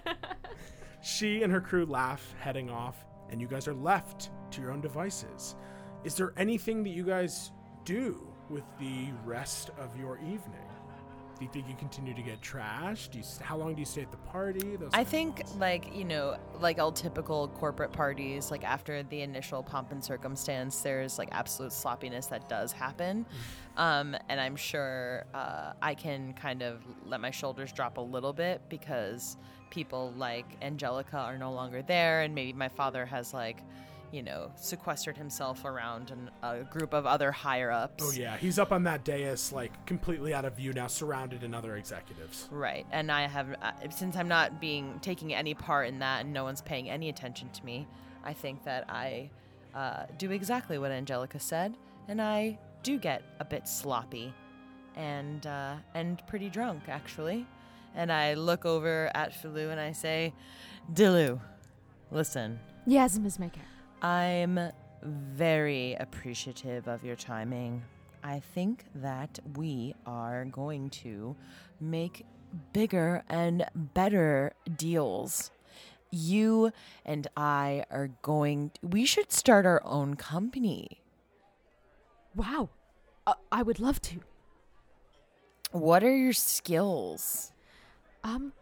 She and her crew laugh, heading off, and you guys are left to your own devices. Is there anything that you guys do with the rest of your evening? Do you think you continue to get trashed? Do you, how long do you stay at the party? Those I think, like, you know, like all typical corporate parties, like after the initial pomp and circumstance, there's like absolute sloppiness that does happen. Um, and I'm sure uh, I can kind of let my shoulders drop a little bit because people like Angelica are no longer there. And maybe my father has, like, you know, sequestered himself around an, a group of other higher ups. Oh yeah, he's up on that dais, like completely out of view now, surrounded in other executives. Right, and I have uh, since I'm not being taking any part in that, and no one's paying any attention to me. I think that I uh, do exactly what Angelica said, and I do get a bit sloppy, and uh, and pretty drunk actually. And I look over at Philu and I say, "Dilu, listen, Yes, Ms. Maycare. I'm very appreciative of your timing. I think that we are going to make bigger and better deals. You and I are going, we should start our own company. Wow. Uh, I would love to. What are your skills? Um,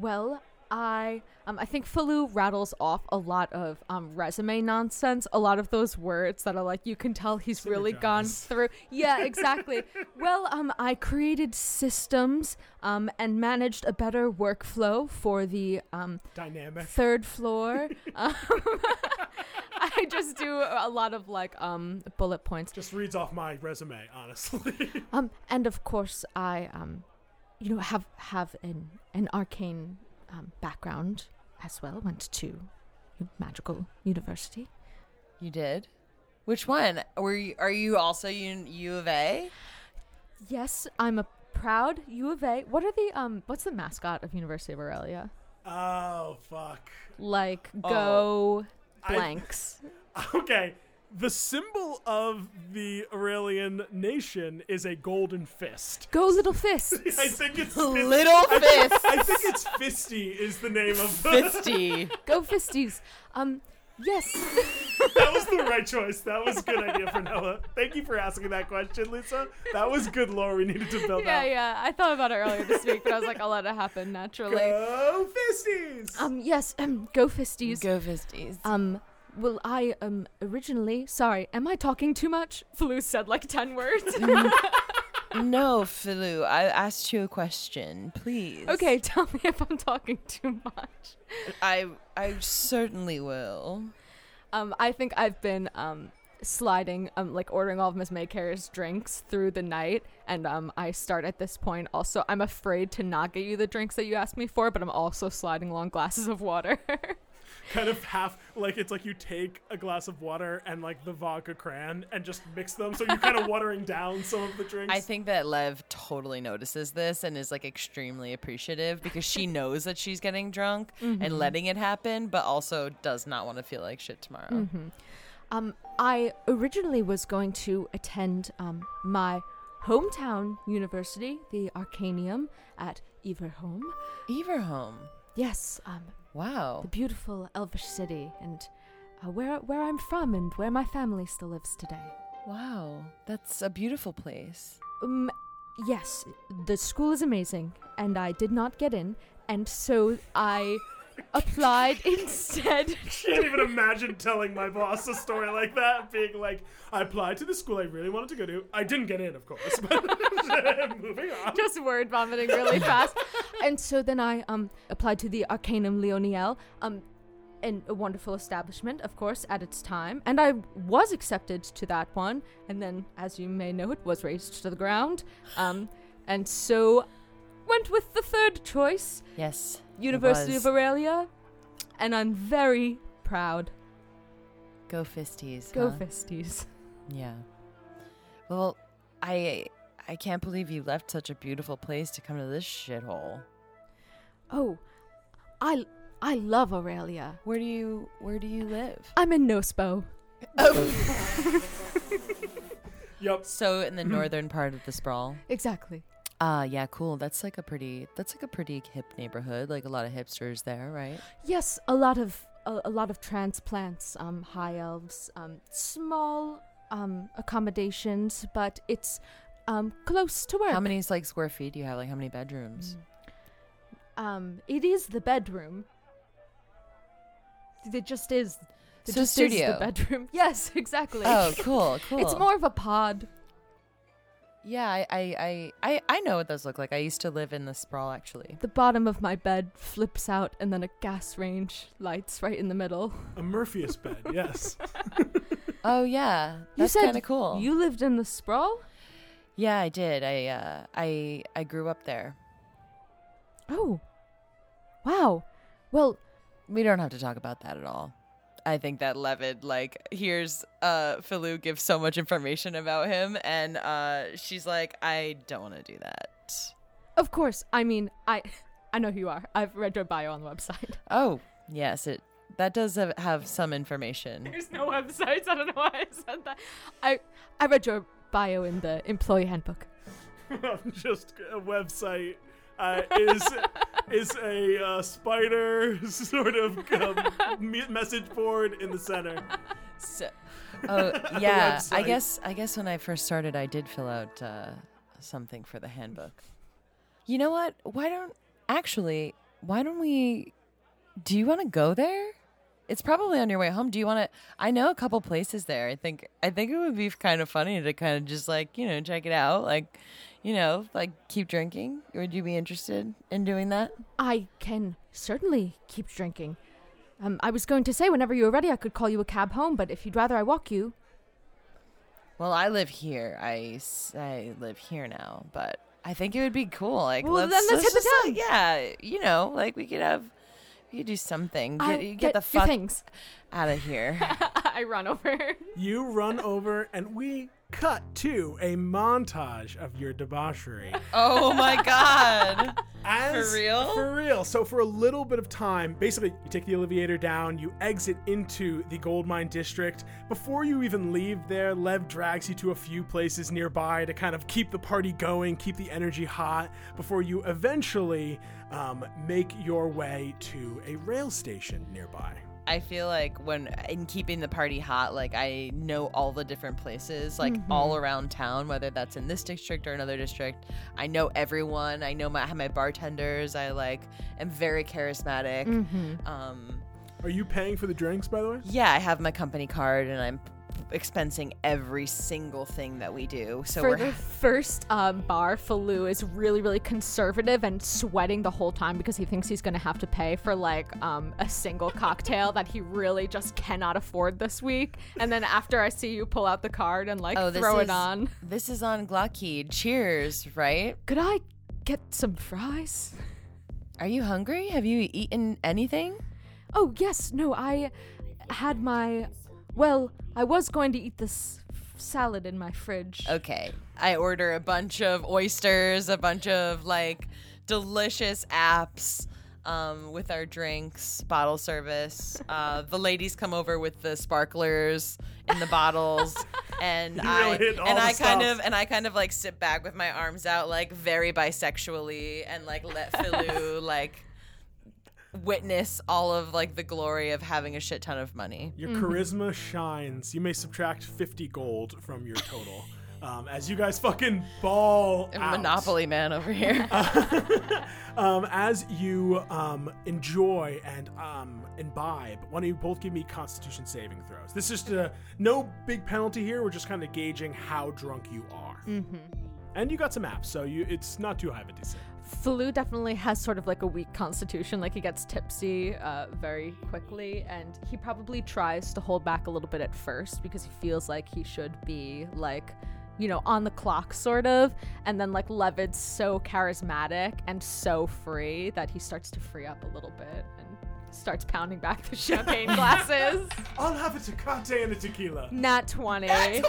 well, I um I think Falu rattles off a lot of um resume nonsense. A lot of those words that are like you can tell he's really gone through. Yeah, exactly. well, um, I created systems um and managed a better workflow for the um Dynamic. third floor. um, I just do a lot of like um bullet points. Just reads off my resume, honestly. Um, and of course, I um, you know, have have an an arcane um, background as well. Went to magical university. You did? Which one? Were you, are you also U, U of A? Yes, I'm a proud U of A. What are the um? What's the mascot of University of Aurelia? oh fuck. Like Oh. go I- blanks. Okay. The symbol of the Aurelian nation is a golden fist. go little fists. I think it's Little I, fist. I think it's Fisty is the name of the Fisty. go fisties. Um, yes. that was the right choice. That was a good idea for Noah. Thank you for asking that question, Lisa. That was good lore we needed to build yeah, out. yeah. I thought about it earlier this week, but I was like, I'll let it happen naturally. Go Fisties! Um, yes, um, go fisties. Go Fisties. Um, well, I um originally sorry, am I talking too much? Flu said like ten words. no, Philu, I asked you a question, please. okay, tell me if I'm talking too much. I I certainly will. Um, I think I've been um sliding um like ordering all of Miss Maycare's drinks through the night, and um I start at this point. Also, I'm afraid to not get you the drinks that you asked me for, but I'm also sliding long glasses of water. kind of half like it's like you take a glass of water and like the vodka cran and just mix them so you're kind of watering down some of the drinks I think that Lev totally notices this and is like extremely appreciative because she knows that she's getting drunk and letting it happen, but also does not want to feel like shit tomorrow. Um, I originally was going to attend um, my hometown university, the Arcanium at Everholm. Everhome. Yes, um, Wow. the beautiful Elvish city, and uh, where where I'm from, and where my family still lives today. Wow. That's a beautiful place. Um, yes, the school is amazing, and I did not get in, and so I applied instead. can't even imagine telling my boss a story like that being like i applied to the school i really wanted to go to i didn't get in of course but moving on just word vomiting really fast. and so then I um applied to the Arcanum Leoniel, um, and a wonderful establishment, of course, at its time. And I was accepted to that one, and then, as you may know, it was razed to the ground. Um, and so went with the third choice, Yes. University of Aurelia, and I'm very proud. Go Fisties. Go huh? Fisties. Yeah. Well, I I can't believe you left such a beautiful place to come to this shithole. Oh, I I love Aurelia. Where do you where do you live? I'm in Nospo. Oh. yep So in the northern part of the sprawl. Exactly. Ah, yeah, cool. That's like a pretty that's like a pretty hip neighborhood. Like a lot of hipsters there, right? Yes, a lot of a, a lot of transplants, um, high elves, um, small um accommodations, but it's um close to work. How many like square feet do you have? Like how many bedrooms? Um, it is the bedroom. It just is. It So just studio. is the bedroom. Yes, exactly. Oh, cool, cool. It's more of a pod. Yeah, I, I, I, I, I know what those look like. I used to live in the sprawl actually. The bottom of my bed flips out, and then a gas range lights right in the middle. a murpheus bed yes Oh yeah, You that's kind of cool. You lived in the sprawl. yeah, I did. I, uh, I, I grew up there. Oh, wow. Well, We don't have to talk about that at all. I think that Levitt like hears uh Philu give so much information about him and uh she's like, I don't want to do that. of course. I mean, I, I know who you are. I've read your bio on the website. Oh, yes, it that does have, have some information. There's no websites. I don't know why I said that. I, I read your bio in the employee handbook. just a website uh, is is a uh, spider sort of um, message board in the center So, oh yeah, I guess I guess when I first started, I did fill out uh, something for the handbook. You know what? Why don't actually? Why don't we? Do you want to go there? It's probably on your way home. Do you want to? I know a couple places there. I think I think it would be kind of funny to kind of just like you know check it out, like you know like keep drinking. Would you be interested in doing that? I can certainly keep drinking. Um, I was going to say whenever you were ready, I could call you a cab home, but if you'd rather I walk you, Well, I live here. I, I live here now, but I think it would be cool. Like, Well, let's, then let's hit the town. like, yeah, you know, like we could have, we could do something. Get, I you get, the fuck things. out of here. I run over. You run over, and we cut to a montage of your debauchery. oh my god! As, For real? For real. So for a little bit of time, basically, you take the elevator down, you exit into the gold mine district. Before you even leave there, Lev drags you to a few places nearby to kind of keep the party going, keep the energy hot, before you eventually um, make your way to a rail station nearby. I feel like when in keeping the party hot, like I know all the different places, like all around town, whether that's in this district or another district. I know everyone. I know my my bartenders. I like am very charismatic. Um, Are you paying for the drinks, by the way? yeah, I have my company card and I'm expensing every single thing that we do. So For we're the first um, bar, Falou is really, really conservative and sweating the whole time because he thinks he's going to have to pay for like um, a single cocktail that he really just cannot afford this week. And then after I see you pull out the card and like oh, throw is, it on, This is on Glockheed. Cheers, right? could I get some fries? Are you hungry? Have you eaten anything? Oh, yes. No, I had my. Well, I was going to eat this f- salad in my fridge. Okay. I order a bunch of oysters, a bunch of like delicious apps um, with our drinks, bottle service. Uh, the ladies come over with the sparklers in the bottles, and You I really hit all and the I kind stops. of and I kind of like sit back with my arms out, like very bisexually, and like let Philu like witness all of like the glory of having a shit ton of money. Your Mm-hmm. charisma shines. You may subtract 50 gold from your total. Um, as you guys fucking ball A out. Monopoly man over here. um, as you um, enjoy and um, imbibe, why don't you both give me Constitution saving throws? This is just a, no big penalty here. We're just kind of gauging how drunk you are. Mm-hmm. And you got some apps, so you it's not too high of a DC. Falou definitely has sort of like a weak constitution. Like he gets tipsy uh, very quickly, and he probably tries to hold back a little bit at first because he feels like he should be like, you know, on the clock sort of. And then like Levid's so charismatic and so free that he starts to free up a little bit and starts pounding back the champagne glasses. I'll have a Tecate and a tequila. Nat twenty.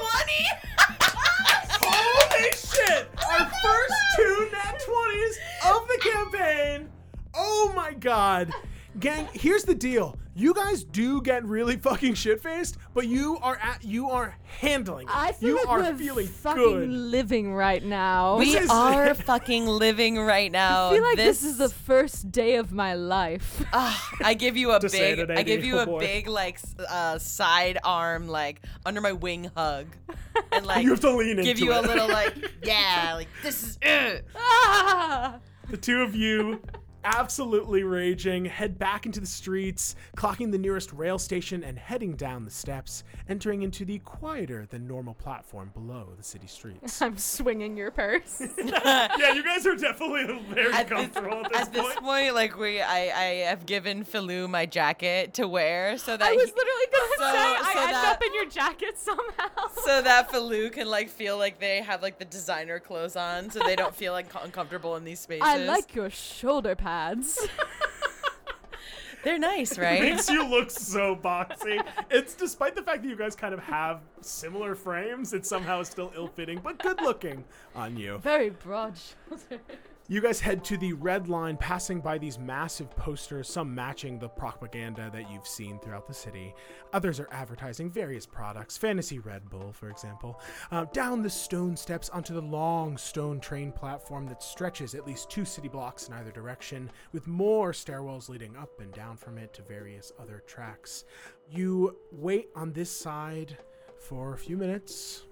Holy shit! Our first two nat 20s of the campaign! Oh my god! Gang, here's the deal. You guys do get really fucking shit faced, but you are at you are handling it. I feel you like are we're feeling fucking good. living right now. We This is- are fucking living right now. I feel like this, is the first day of my life. Ah, I give you a To say big, it, I give you Oh, a boy. big like s- uh, side arm like under my wing hug, and like You have to lean give into you a it. little like yeah, like this is. Uh. ah! The two of you, absolutely raging, head back into the streets, clocking the nearest rail station and heading down the steps, entering into the quieter than normal platform below the city streets. I'm swinging your purse. yeah, you guys are definitely very At this, comfortable at this at this point. point, like we, I, I have given Philu my jacket to wear so that I was he- literally gonna So- say I so end that- up in your jacket somehow. so that Philu can like feel like they have like the designer clothes on, so they don't feel like uncomfortable in these spaces. I like your shoulder pads. They're nice, right? It makes you look so boxy. It's despite the fact that you guys kind of have similar frames, it somehow still ill-fitting, but good looking on you. Very broad shoulder. You guys head to the red line, passing by these massive posters, some matching the propaganda that you've seen throughout the city. Others are advertising various products, Fantasy Red Bull, for example. Uh, down the stone steps onto the long stone train platform that stretches at least two city blocks in either direction, with more stairwells leading up and down from it to various other tracks. You wait on this side for a few minutes,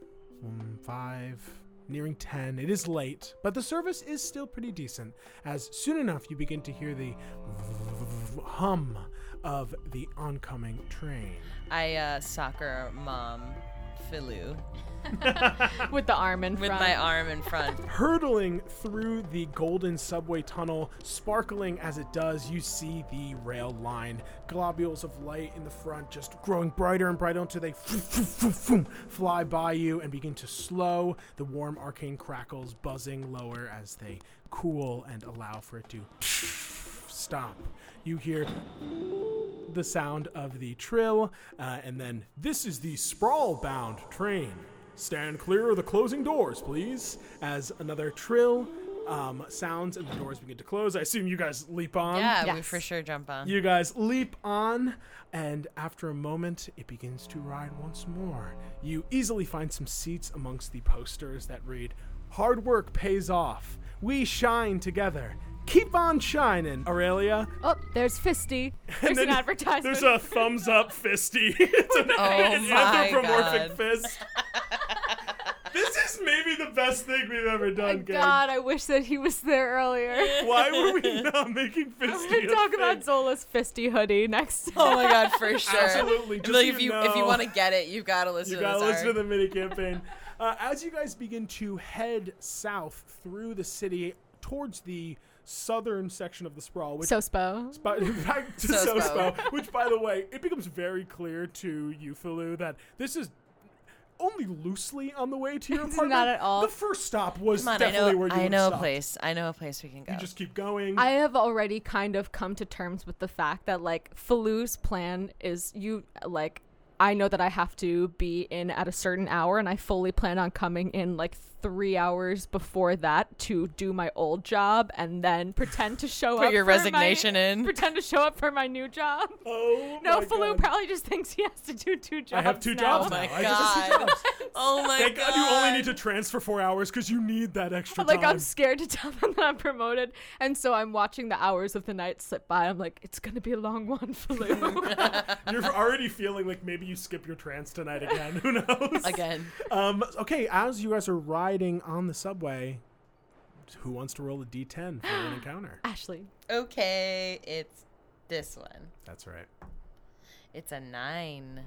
um, five, nearing 10. It is late, but the service is still pretty decent, as soon enough you begin to hear the hum of the oncoming train. I uh, soccer mom Philu With the arm in front. with my arm in front. Hurtling through the golden subway tunnel, sparkling as it does, you see the rail line. Globules of light in the front just growing brighter and brighter until they fly by you and begin to slow. The warm arcane crackles buzzing lower as they cool and allow for it to stop. You hear the sound of the trill, uh, and then this is the sprawl bound train. Stand clear of the closing doors, please. As another trill um, sounds and the doors begin to close. I assume you guys leap on. yeah, we for sure jump on. You guys leap on, and after a moment, it begins to ride once more. You easily find some seats amongst the posters that read, Hard work pays off. We shine together. Keep on shining, Aurelia. Oh, there's Fisty. There's an advertisement. There's a thumbs up fisty. it's an, Oh an anthropomorphic God. fist. this is maybe the best thing we've ever My done, gang. God, I wish that he was there earlier. Why were we not making We're fisty? gonna talk thing? about Zola's Fisty hoodie next. oh my god, for sure. Absolutely. Just like so if you you if you want to get it, you gotta listen You to gotta this. listen to the mini campaign. Uh, as you guys begin to head south through the city towards the southern section of the sprawl, which So spo. by, back to Sospo. Sospo, which by the way, it becomes very clear to you, Falu, that this is only loosely on the way to your apartment. not at all. The first stop was on, I definitely know where you I know a place. I know a place we can go. You just keep going. I have already kind of come to terms with the fact that like Falu's plan is you like I know that I have to be in at a certain hour and I fully plan on coming in like 3 hours before that to do my old job and then pretend to show Put up your for my- resignation in. Pretend to show up for my new job. oh No, my Falu God. probably just thinks he has to do two jobs. I have two now. jobs Oh now. my I just have two God. jobs. oh my Thank god. God you only need to transfer four hours because you need that extra like time. I'm scared to tell them that I'm promoted, and so I'm watching the hours of the night slip by. I'm like, it's gonna be a long one, Falu. You're already feeling like maybe you skip your trance tonight again. Who knows? Again. Um, okay, as you guys are riding on the subway, who wants to roll a d10 for an encounter? Ashley, Okay, it's this one. That's right. It's a nine.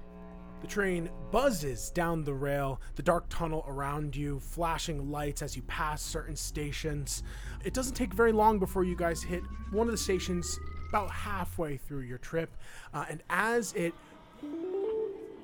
The train buzzes down the rail, the dark tunnel around you, flashing lights as you pass certain stations. It doesn't take very long before you guys hit one of the stations about halfway through your trip. Uh, and as it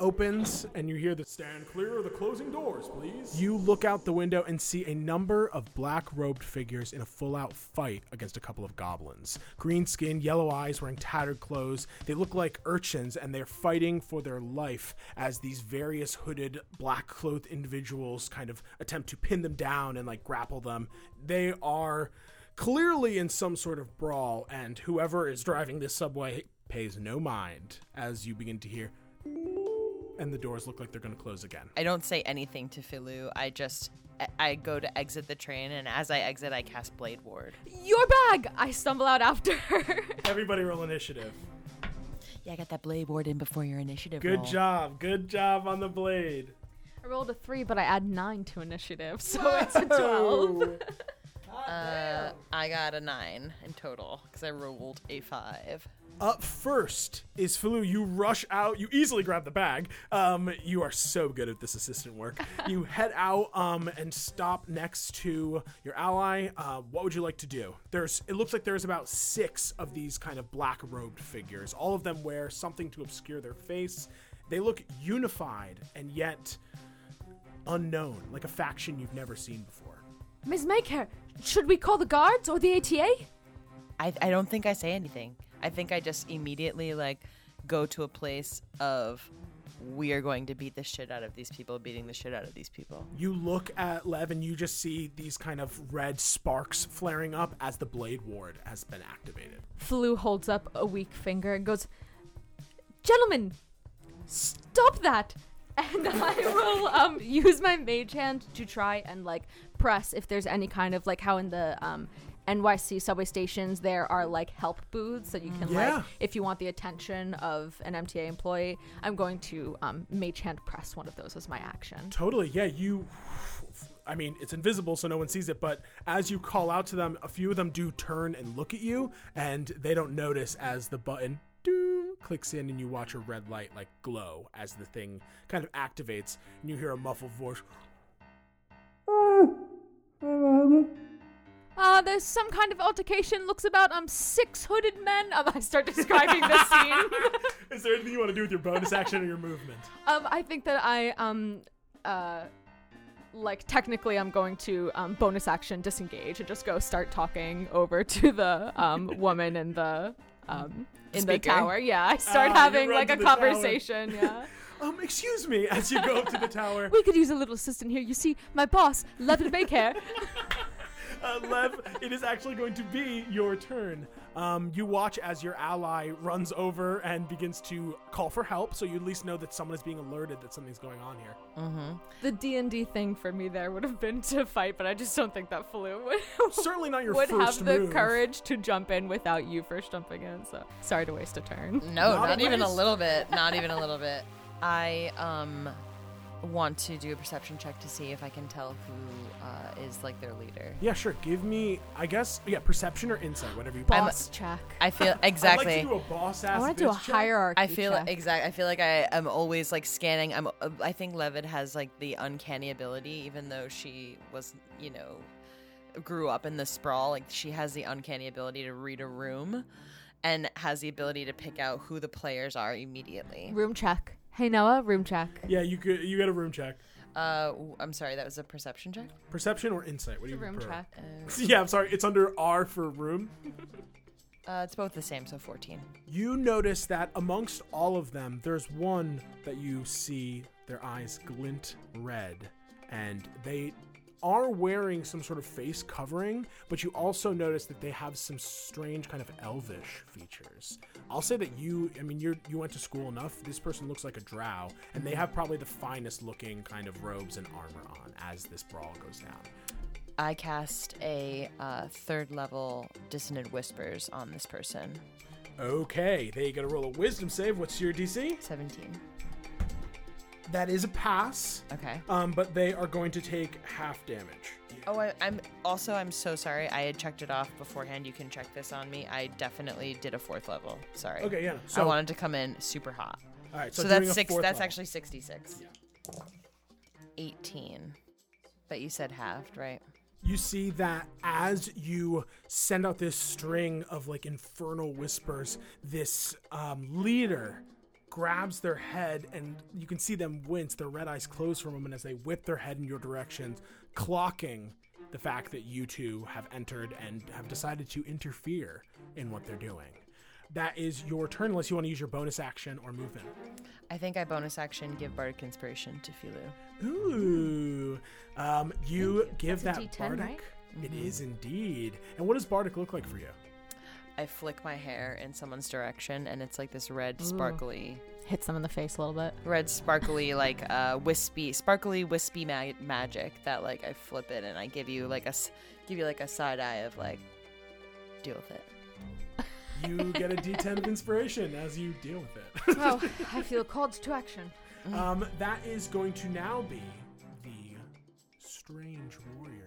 opens and you hear the stand clear of the closing doors, please. You look out the window and see a number of black robed figures in a full out fight against a couple of goblins. Green skin, yellow eyes, wearing tattered clothes. They look like urchins and they're fighting for their life as these various hooded, black clothed individuals kind of attempt to pin them down and like grapple them. They are clearly in some sort of brawl, and whoever is driving this subway pays no mind as you begin to hear and the doors look like they're going to close again. I don't say anything to Philu. I just I- I go to exit the train, and as I exit, I cast Blade Ward. your bag. I stumble out after her. Everybody roll initiative. Yeah, I got that Blade Ward in before your initiative. Good roll. job. Good job on the blade. I rolled a three, but I add nine to initiative, so it's a twelve. Uh, I got a nine in total because I rolled a five. Up first is Falu. You rush out. You easily grab the bag. Um, you are so good at this assistant work. you head out um, and stop next to your ally. Uh, what would you like to do? There's. It looks like there's about six of these kind of black robed figures. All of them wear something to obscure their face. They look unified and yet unknown, like a faction you've never seen before. Ms. Maycare, should we call the guards or the ATA? I I don't think I say anything. I think I just immediately like go to a place of we are going to beat the shit out of these people, beating the shit out of these people. You look at Lev and you just see these kind of red sparks flaring up as the blade ward has been activated. Flu holds up a weak finger and goes, Gentlemen, stop that! And I will um, use my mage hand to try and like press if there's any kind of like how in the um, NYC subway stations there are like help booths that you can Yeah. like if you want the attention of an MTA employee. I'm going to um, mage hand press one of those as my action. Totally, yeah, you. I mean, it's invisible, so no one sees it, but as you call out to them, a few of them do turn and look at you, and they don't notice as the button doo, clicks in and you watch a red light like glow as the thing kind of activates, and you hear a muffled voice. Uh, there's some kind of altercation. Looks about um six hooded men. Um, I start describing the scene. Is there anything you want to do with your bonus action or your movement? Um, I think that I um uh like technically I'm going to um bonus action disengage and just go start talking over to the um woman in the um in the Speaker. tower. Yeah, I start Ah, you having run like to a the tower. conversation. Yeah. Um, excuse me, as you go up to the tower. we could use a little assistant here. You see, my boss, Levin Baker. Uh, Lev, it is actually going to be your turn. Um, you watch as your ally runs over and begins to call for help, so you at least know that someone is being alerted that something's going on here. Mm-hmm. The D and D thing for me there would have been to fight, but I just don't think that Falu would Certainly not your would first have the move. courage to jump in without you first jumping in. So sorry to waste a turn. No, Not not, even a little bit. Not even a little bit. I um want to do a perception check to see if I can tell who uh, is like their leader. Yeah, sure. Give me, I guess, yeah, perception or insight, whatever you. I'm- Boss check. I feel exactly. I'd exactly. like to do a boss ass. I want to do a check. hierarchy. I feel check. exact. I feel like I am always like scanning. I'm. Uh, I think Levitt has like the uncanny ability, even though she was, you know, grew up in the sprawl. Like she has the uncanny ability to read a room, and has the ability to pick out who the players are immediately. room check. Hey Noah, room check. Yeah, you could. You get a room check. Uh, w- I'm sorry, that was a perception check. Perception or insight? What do It's a you room prefer? check. Uh, Yeah, I'm sorry. It's under R for room. uh, it's both the same, so 14. You notice that amongst all of them, there's one that you see their eyes glint red, and they are wearing some sort of face covering, but you also notice that they have some strange kind of elvish features. I'll say that you, I mean, you you went to school enough. This person looks like a drow, and they have probably the finest looking kind of robes and armor on as this brawl goes down. I cast a uh, third level dissonant whispers on this person. Okay, they got to roll a wisdom save. What's your DC? 17. That is a pass. Okay. Um, but they are going to take half damage. Oh, I, I'm also I'm so sorry. I had checked it off beforehand. You can check this on me. I definitely did a fourth level. Sorry. Okay, yeah. So I wanted to come in super hot. all right. So, So, that's six. That's level. actually 66. Yeah. 18. But you said halved, right? You see that as you send out this string of like infernal whispers, this um, leader grabs their head, and you can see them wince. Their red eyes close for a moment as they whip their head in your direction, clocking the fact that you two have entered and have decided to interfere in what they're doing. That is your turn, unless you want to use your bonus action or movement. I think I bonus action give bardic inspiration to Filu. Ooh. Um, you give That's that D10, Bardic. right? It is indeed. And what does Bardic look like for you? I flick my hair in someone's direction, and it's like this red, sparkly, Hits them in the face a little bit. red, sparkly, like uh, wispy, sparkly, wispy ma- magic that like I flip it, and I give you like a s- give you like a side eye of like deal with it. You get a D10 of inspiration as you deal with it. oh, I feel called to action. um, that is going to now be the strange warriors' turns.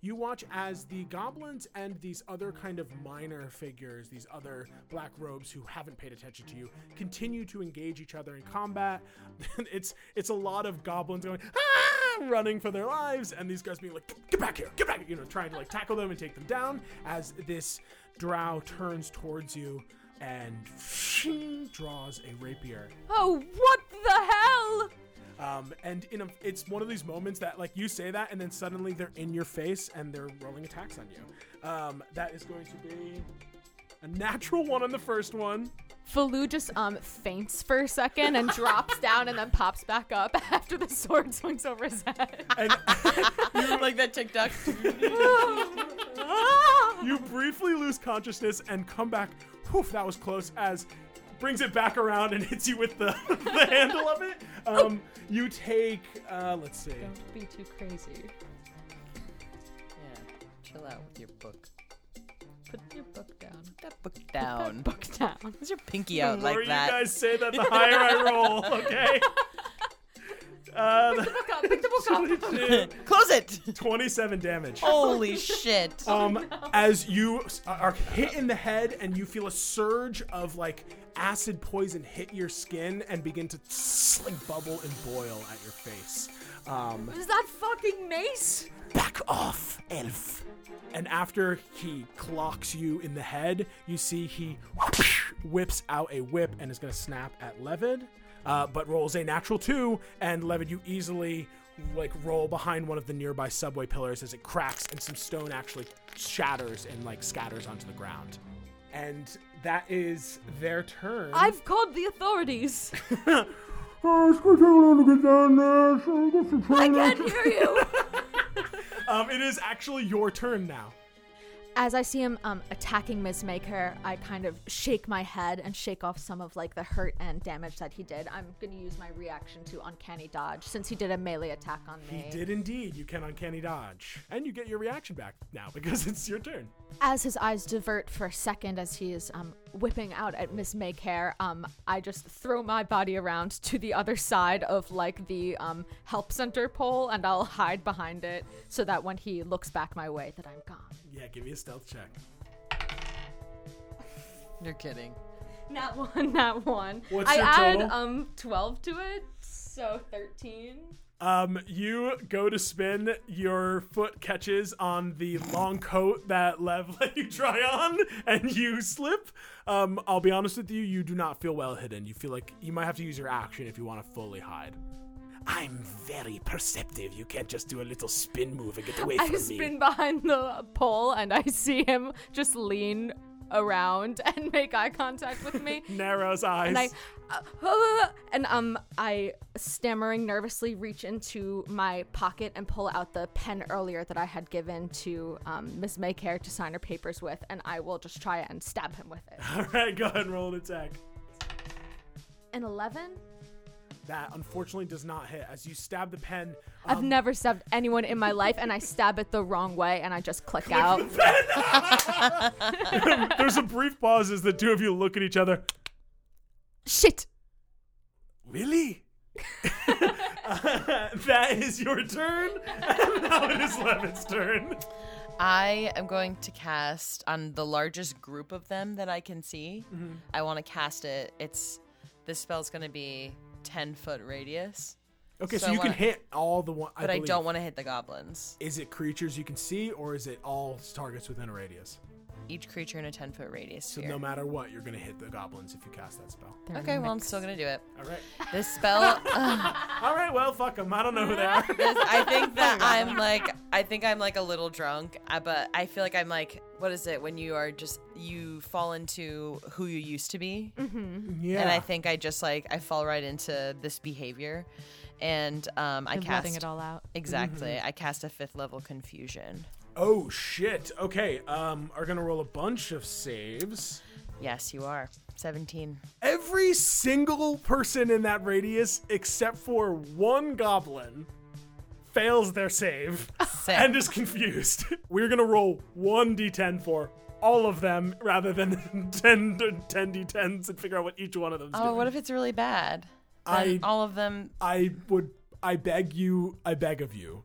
You watch as the goblins and these other kind of minor figures, these other black robes who haven't paid attention to you, continue to engage each other in combat. it's it's a lot of goblins going ah, running for their lives, and these guys being like, "Get back here! Get back!" here," You know, trying to like tackle them and take them down. As this drow turns towards you and draws a rapier Oh, what the hell? Um, and in a, it's one of these moments that like you say that and then suddenly they're in your face and they're rolling attacks on you. Um, that is going to be a natural one on the first one. Falu just um faints for a second and drops down and then pops back up after the sword swings over his head. And like that TikTok. you briefly lose consciousness and come back. Whew, that was close. As brings it back around and hits you with the, the handle of it. Um, you take, uh, let's see. Don't be too crazy. yeah, chill out with your book. Put your book down. Put that book Put down. that book down. What's your pinky out The out more like you that? guys say that, the higher I roll. Okay. Uh, Book up. Pick the book up. Close it. 27 damage. Holy shit. um, as you s- are hit in the head and you feel a surge of like acid poison hit your skin and begin to tss, like bubble and boil at your face. Um, Is that fucking mace? back off, elf. And after he clocks you in the head, you see he whips out a whip and is going to snap at Levid, uh, but rolls a natural two. And Levid, you easily like roll behind one of the nearby subway pillars as it cracks and some stone actually shatters and like scatters onto the ground. And that is their turn. I've called the authorities. I can't hear you. Um, it is actually your turn now. As I see him um, attacking Ms. Maycare, I kind of shake my head and shake off some of like the hurt and damage that he did. I'm gonna use my reaction to uncanny dodge since he did a melee attack on me. He did indeed. You can uncanny dodge, and you get your reaction back now because it's your turn. As his eyes divert for a second as he is um, whipping out at Miss Maycare, um, I just throw my body around to the other side of like the um, help center pole, and I'll hide behind it so that when he looks back my way, that I'm gone. Yeah, give me a stealth check. You're kidding. Not one, not one. What's I your add total? um twelve to it, so thirteen. Um, you go to spin, your foot catches on the long coat that Lev let you try on, and you slip. Um, I'll be honest with you, you do not feel well hidden. You feel like you might have to use your action if you want to fully hide. I'm very perceptive. You can't just do a little spin move and get away from me. I spin behind the pole and I see him just lean around and make eye contact with me. Narrows eyes. and I uh, and um I stammering nervously reach into my pocket and pull out the pen earlier that I had given to um, Miss Maycare to sign her papers with, and I will just try and stab him with it. All right, go ahead and roll an attack. An eleven. That unfortunately does not hit. As you stab the pen, I've um, never stabbed anyone in my life, and I stab it the wrong way, and I just click out. there's a brief pause as the two of you look at each other. Shit. Really? Uh, that is your turn. Now it is Levin's turn. I am going to cast on the largest group of them that I can see. Mm-hmm. I want to cast it. It's this spell's going to be 10 foot radius, Okay, so, So you can wanna- hit all the one. but I, don't want to hit the goblins. Is it creatures you can see, or is it all targets within a radius? Each creature in a 10 foot radius So sphere. no matter what, you're gonna hit the goblins if you cast that spell. okay, well I'm still gonna do it. All right. This spell, All right. Well, fuck them. I don't know who they are. this, I think that I'm like, I think I'm like a little drunk, uh, but I feel like I'm like, what is it when you are just you fall into who you used to be, yeah. and I think I just like I fall right into this behavior, and um, I I'm cast it all out. exactly. I cast a fifth level confusion. Oh shit. Okay. Um, are gonna roll a bunch of saves. Yes, you are. 17. Every single person in that radius, except for one goblin, fails their save Sick. and is confused. We're gonna roll one d10 for all of them rather than 10 10 d10s and figure out what each one of them's Oh, doing. what if it's really bad? Then I- all of them. I would. I beg you. I beg of you.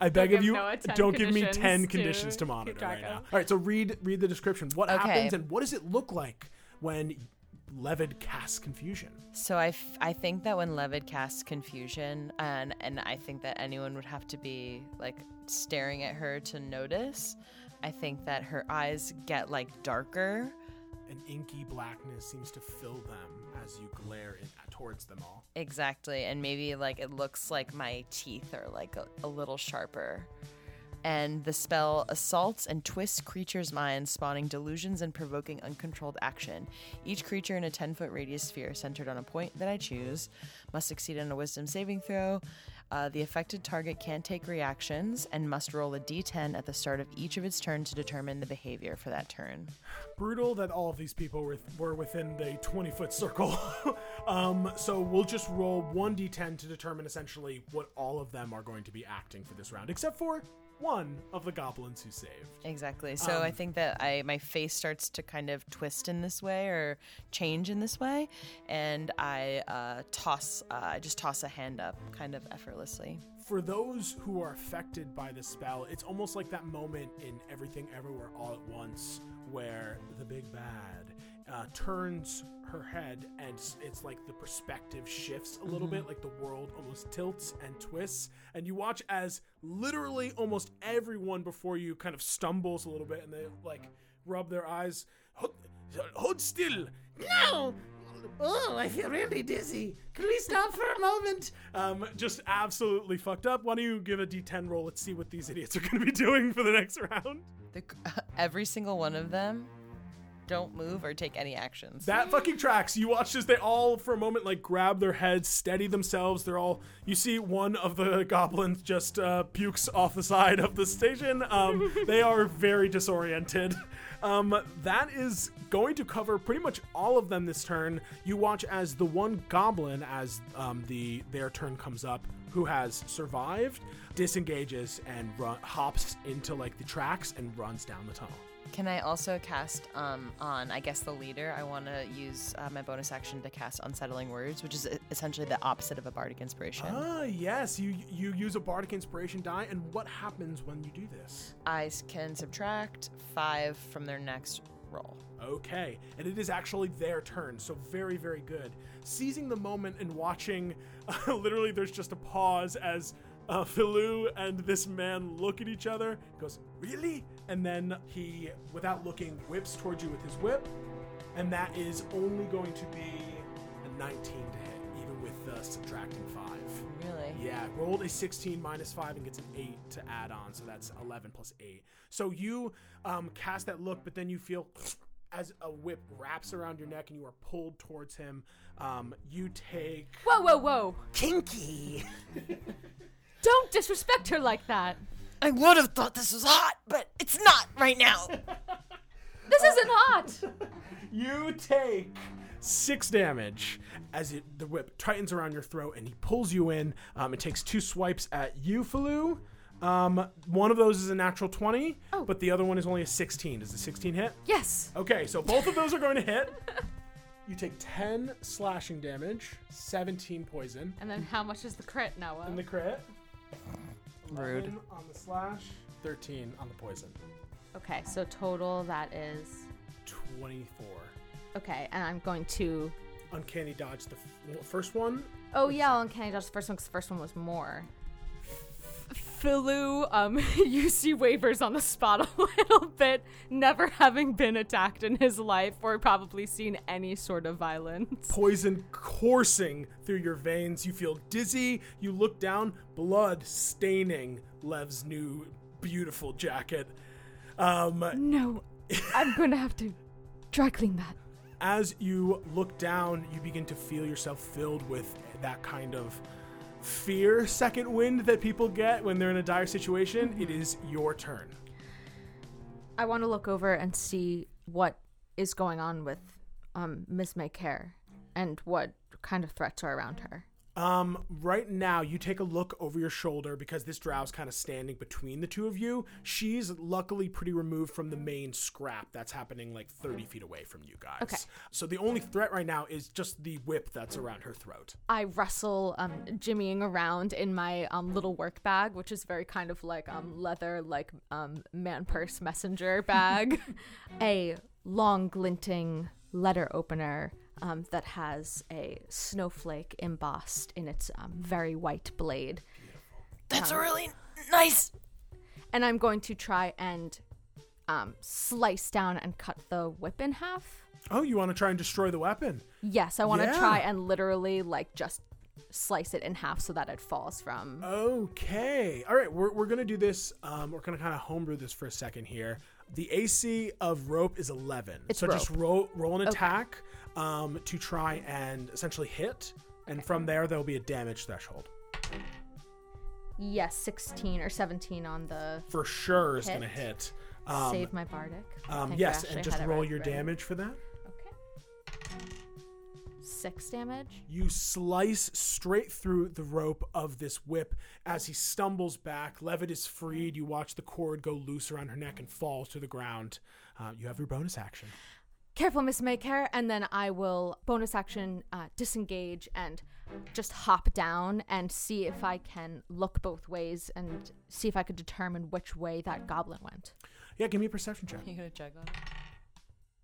I beg of you. Noah Don't give me ten to conditions to keep monitor right now. All right. So read read the description. What Okay. happens and what does it look like when Levid casts confusion? So I, f- I think that when Levid casts confusion, and and I think that anyone would have to be like staring at her to notice. I think that her eyes get like darker. An inky blackness seems to fill them as you glare in, towards them all. Exactly, and maybe like it looks like my teeth are like a, a little sharper. And the spell assaults and twists creatures' minds, spawning delusions and provoking uncontrolled action. Each creature in a 10 foot radius sphere centered on a point that I choose must succeed on a wisdom saving throw. Uh, the affected target can take reactions and must roll a d10 at the start of each of its turn to determine the behavior for that turn. Brutal that all of these people were, were within the 20 foot circle. um, so we'll just roll 1d10 to determine essentially what all of them are going to be acting for this round, except for one of the goblins who saved. Exactly. So I think that I my face starts to kind of twist in this way or change in this way, and I uh, toss. Uh, I just toss a hand up, kind of effortlessly. For those who are affected by the spell, it's almost like that moment in Everything Everywhere All at Once where the big bad uh, turns her head and it's like the perspective shifts a little bit, like the world almost tilts and twists. And you watch as literally almost everyone before you kind of stumbles a little bit and they like rub their eyes. Hold, hold still. No! Oh, I feel really dizzy. Can we stop for a moment? Um, just absolutely fucked up. Why don't you give a d10 roll? Let's see what these idiots are going to be doing for the next round. The, every single one of them don't move or take any actions. That fucking tracks. You watch as they all, for a moment, like grab their heads, steady themselves. They're all. You see one of the goblins just uh, pukes off the side of the station. Um, they are very disoriented. Um, that is going to cover pretty much all of them this turn. You watch as the one goblin, as um, the their turn comes up, who has survived, disengages and run, hops into like the tracks and runs down the tunnel. Can I also cast um, on, I guess, the leader? I want to use uh, my bonus action to cast Unsettling Words, which is e- essentially the opposite of a Bardic Inspiration. Ah, yes. You you use a bardic inspiration die, and what happens when you do this? I can subtract five from their next roll. Okay, and it is actually their turn, so very very good. Seizing the moment and watching, literally, there's just a pause as. Uh, Philu and this man look at each other. Goes, really? And then he, without looking, whips towards you with his whip, and that is only going to be a 19 to hit, even with uh, subtracting five. Really? Yeah, rolled a 16 minus 5 and gets an 8 to add on, so that's 11 plus 8. So you um, cast that look, but then you feel as a whip wraps around your neck and you are pulled towards him. Um, you take. Whoa, whoa, whoa! Kinky! Don't disrespect her like that. I would have thought this was hot, but it's not right now. This isn't hot. You take six damage as it, the whip tightens around your throat and he pulls you in. Um, it takes two swipes at you, Falu. Um, one of those is a natural 20, Oh. but the other one is only a 16. Does the 16 hit? Yes. Okay, so both of those are going to hit. You take 10 slashing damage, 17 poison. And then how much is the crit, Noah? In the crit. Rude. 11 on the slash, 13 on the poison. okay, so total that is 24. okay, and I'm going to. Uncanny dodge the f- first one. Oh yeah, Uncanny Dodge the first one because the first one was more. Philu, um, you see wavers on the spot a little bit, never having been attacked in his life or probably seen any sort of violence. Poison coursing through your veins. You feel dizzy. You look down, blood staining Lev's new beautiful jacket. Um, No, I'm going to have to dry clean that. as you look down, you begin to feel yourself filled with that kind of fear second wind that people get when they're in a dire situation. It is your turn. I want to look over and see what is going on with um, Miss Maycare and what kind of threats are around her. Um, right now, you take a look over your shoulder because this drow's kind of standing between the two of you. She's luckily pretty removed from the main scrap that's happening like 30 feet away from you guys. Okay. So the only threat right now is just the whip that's around her throat. I wrestle, um, jimmying around in my um, little work bag, which is very kind of like um, leather, like um, man purse messenger bag, a long glinting letter opener um, that has a snowflake embossed in its um, very white blade. That's really nice. And I'm going to try and um, slice down and cut the whip in half. Oh, you want to try and destroy the weapon? Yes, I want to Yeah. try and literally like just slice it in half so that it falls from. Okay. All right, we're, we're going to do this. Um, we're going to kind of homebrew this for a second here. The AC of rope is 11. It's so just roll, roll an Okay. attack um, to try and essentially hit. And from there, there'll be a damage threshold. Yes, 16 or 17 on the For sure is going to Hit. Um, save my bardic. Um, yes, and just roll your right. damage for that. Okay. Six damage. You slice straight through the rope of this whip as he stumbles back. Levitt is freed. You watch the cord go loose around her neck and falls to the ground. Uh, you have your bonus action. Careful, Miss Maycare, and then I will bonus action uh, disengage and just hop down and see if I can look both ways and see if I could determine which way that goblin went. Yeah, give me a perception check. You gonna check on it?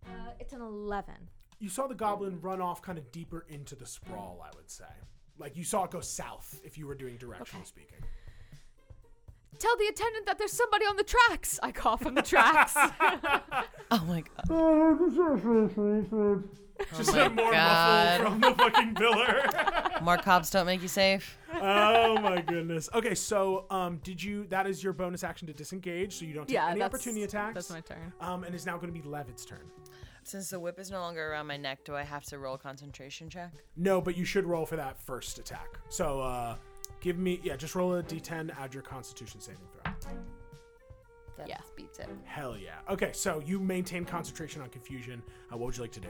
Uh, it's an 11. You saw the goblin run off kind of deeper into the sprawl, I would say. Like you saw it go south if you were doing directional Okay. speaking. Tell the attendant that there's somebody on the tracks. I call from the tracks. Oh my god. Just my more God. muffle from the fucking pillar. More cops don't make you safe. oh my goodness. Okay, so um, did you? That is your bonus action to disengage, so you don't take Yeah, any that's- opportunity attacks. that's my turn. Um, and it's now going to be Levitt's turn. Since the whip is no longer around my neck, do I have to roll a concentration check? No, but you should roll for that first attack. So uh, give me, yeah, just roll a d10, add your Constitution saving throw. That Yeah. beats it. Hell yeah. Okay, so you maintain concentration on confusion. Uh, what would you like to do?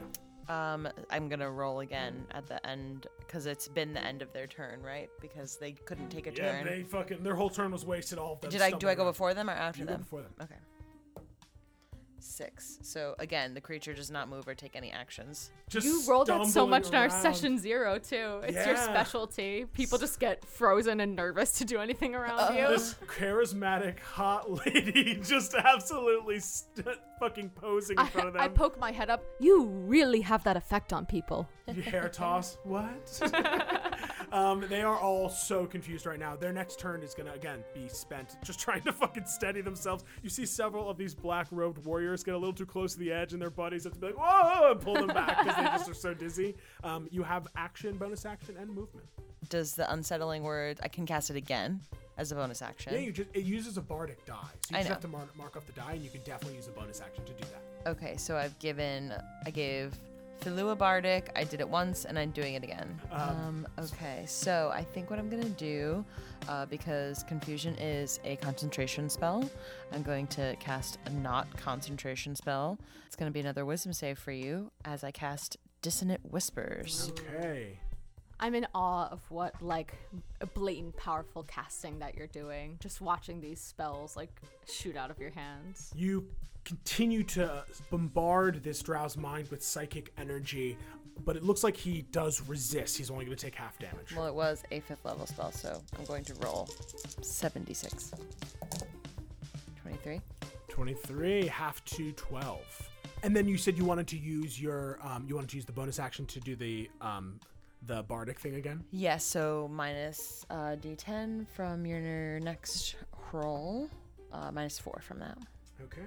Um, I'm gonna roll again at the end because it's been the end of their turn, right? Because they couldn't take a Yeah, turn. they fucking their whole turn was wasted. All of them. Did I do I go around. before them or after You go them? before them. Okay. Six. So again, the creature does not move or take any actions. Just You rolled that so stumbling much in our session zero too. It's your specialty. People just get frozen and nervous to do anything around you. This charismatic hot lady just absolutely st- fucking posing in I, front of them. I poke my head up. You really have that effect on people. You hair toss. What? um, they are all so confused right now. Their next turn is gonna again be spent just trying to fucking steady themselves. You see several of these black robed warriors get a little too close to the edge, and their buddies have to be like, "Whoa!" and pull them back because they just are so dizzy. Um, you have action, bonus action, and movement. Does the unsettling word? I can cast it again as a bonus action. Yeah, you just it uses a bardic die, so you I just know. have to mar- mark off the die, and you can definitely use a bonus action to do that. Okay, so I've given, I gave Philua Bardic. I did it once, and I'm doing it again. Um, okay, so I think what I'm gonna do, uh, because confusion is a concentration spell, I'm going to cast a not concentration spell. It's gonna be another Wisdom save for you as I cast Dissonant Whispers. Okay. I'm in awe of what like a blatant powerful casting that you're doing. Just watching these spells like shoot out of your hands. You continue to bombard this drow's mind with psychic energy, but it looks like he does resist. He's only going to take half damage. Well, it was a fifth level spell, so I'm going to roll 76. 23. 23, half to 12. And then you said you wanted to use your, um, you wanted to use the bonus action to do the, um, the bardic thing again. Yes, so minus uh, d10 from your next roll, uh, minus 4 from that. Okay.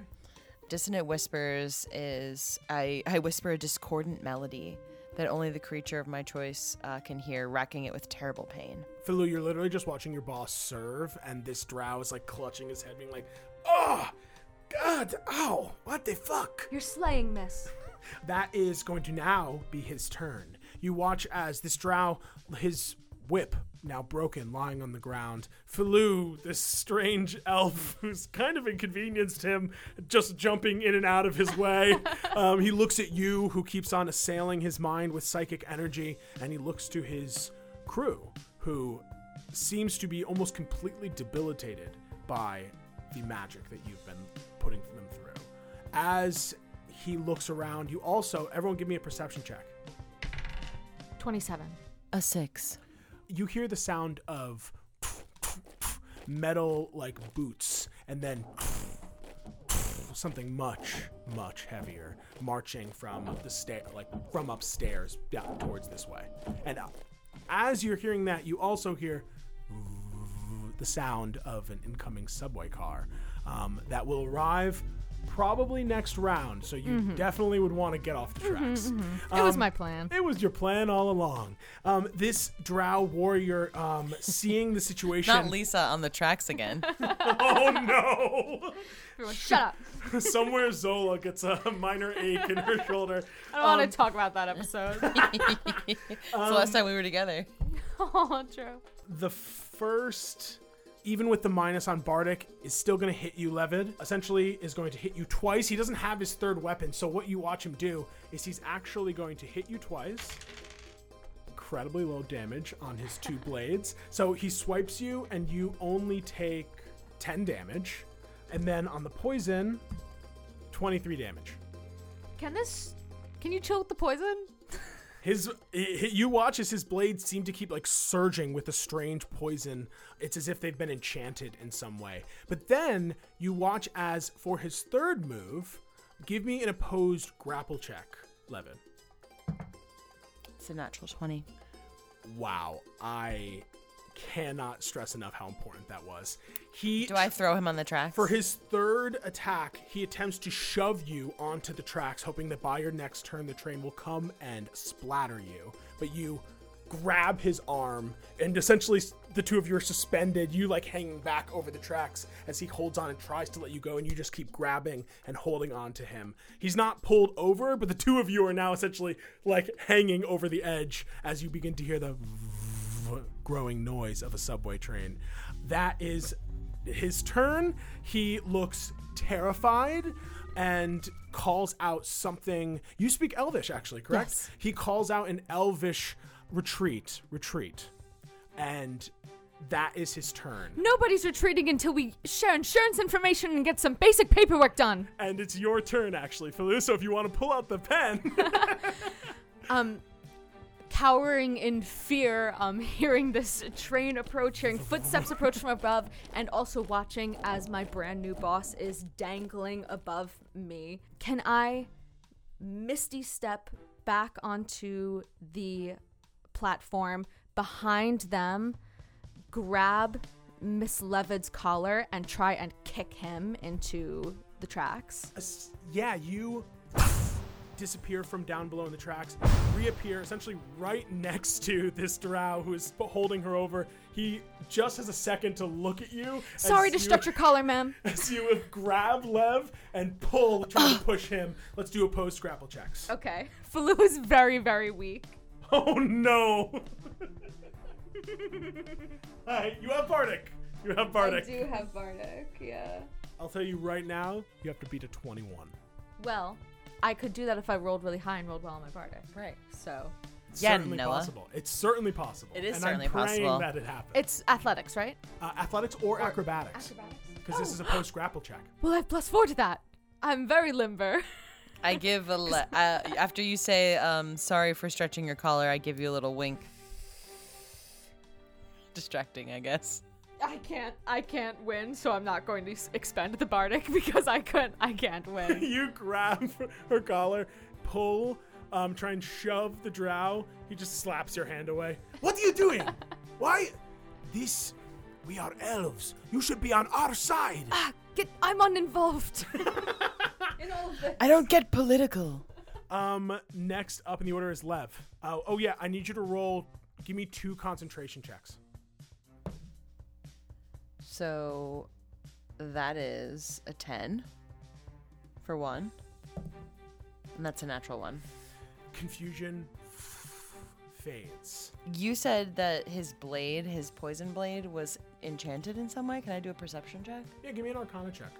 Dissonant Whispers is I, I whisper a discordant melody that only the creature of my choice uh, can hear, racking it with terrible pain. Philu, you're literally just watching your boss serve, and this drow is like clutching his head, being like, "Oh, God, ow, what the fuck?" You're slaying this. That is going to now be his turn. You watch as this drow, his whip now broken, lying on the ground. Philu, this strange elf who's kind of inconvenienced him, just jumping in and out of his way. um, he looks at you, who keeps on assailing his mind with psychic energy, and he looks to his crew, who seems to be almost completely debilitated by the magic that you've been putting them through. As he looks around, you also, everyone give me a perception check. 27. A 6. You hear the sound of metal like boots and then something much much heavier marching from the stair like from upstairs down towards this way. And up as you're hearing that you also hear the sound of an incoming subway car um, that will arrive probably next round so you definitely would want to get off the tracks it was Um, my plan. it was your plan all along. Um, this drow warrior, um, seeing the situation. Not Lisa on the tracks again. oh Everyone, shut up. no! Somewhere Zola gets a minor ache in her shoulder. I don't want to talk about that episode. it's the last time we were together. oh, true. The first, even with the minus on Bardic, is still going to hit you, Levid. Essentially, is going to hit you twice. He doesn't have his third weapon, so what you watch him do is he's actually going to hit you twice. Incredibly low damage on his two blades. So he swipes you, and you only take 10 damage. And then on the poison, 23 damage. Can this. Can you chill with the poison? His, you watch as his blades seem to keep like surging with a strange poison. It's as if they've been enchanted in some way. But then you watch as for his third move, give me an opposed grapple check, Levin. It's a natural 20. Wow, I cannot stress enough how important that was. He Do I throw him on the tracks? for his third attack, he attempts to shove you onto the tracks, hoping that by your next turn the train will come and splatter you. But you grab his arm, and essentially the two of you are suspended. You like hanging back over the tracks as he holds on and tries to let you go, and you just keep grabbing and holding on to him. He's not pulled over, but the two of you are now essentially like hanging over the edge as you begin to hear the growing noise of a subway train. That is his turn. He looks terrified and calls out something. You speak Elvish, actually, correct? Yes. He calls out an Elvish retreat, retreat. And that is his turn. Nobody's retreating until we share insurance information and get some basic paperwork done. And it's your turn, actually, Philou. So if you want to pull out the pen. Um, cowering in fear, um, hearing this train approach, hearing footsteps approach from above, and also watching as my brand new boss is dangling above me. Can I misty step back onto the platform behind them, grab Miss Levid's collar, and try and kick him into the tracks? As- yeah, you disappear from down below in the tracks, reappear essentially right next to this drow who is holding her over. He just has a second to look at you. Sorry to you- stretch your collar, ma'am. As you would grab Lev and pull, trying to push him. Let's do opposed grapple checks. Okay. Falu is very, very weak. Oh no! Alright, you have Bardic. You have Bardic. I do have Bardic, yeah. I'll tell you right now, you have to beat a 21. Well, I could do that if I rolled really high and rolled well on my Bardic. right. So It's Yeah, certainly Noah. possible. It's certainly possible. It is and certainly I'm praying possible. that it happens. it's athletics, right? uh, athletics or, acrobatics. acrobatics. Because this is a post grapple check. Well, I have plus four to that. I'm very limber. I give a le- uh, after you say um, sorry for stretching your collar. I give you a little wink. Distracting, I guess. I can't. I can't win, so I'm not going to s- expend the Bardic because I couldn't. I can't win. you grab her collar, pull, um, try and shove the drow. He just slaps your hand away. What are you doing? Why? This. We are elves. You should be on our side. ah, get. I'm uninvolved in all of this. I don't get political. Um, next up in the order is Lev. Oh, oh yeah, I need you to roll. Give me two concentration checks. So that is a 10 for one. And that's a natural one. Confusion fades. You said that his blade, his poison blade, was enchanted in some way. Can I do a perception check? Yeah, give me an Arcana check.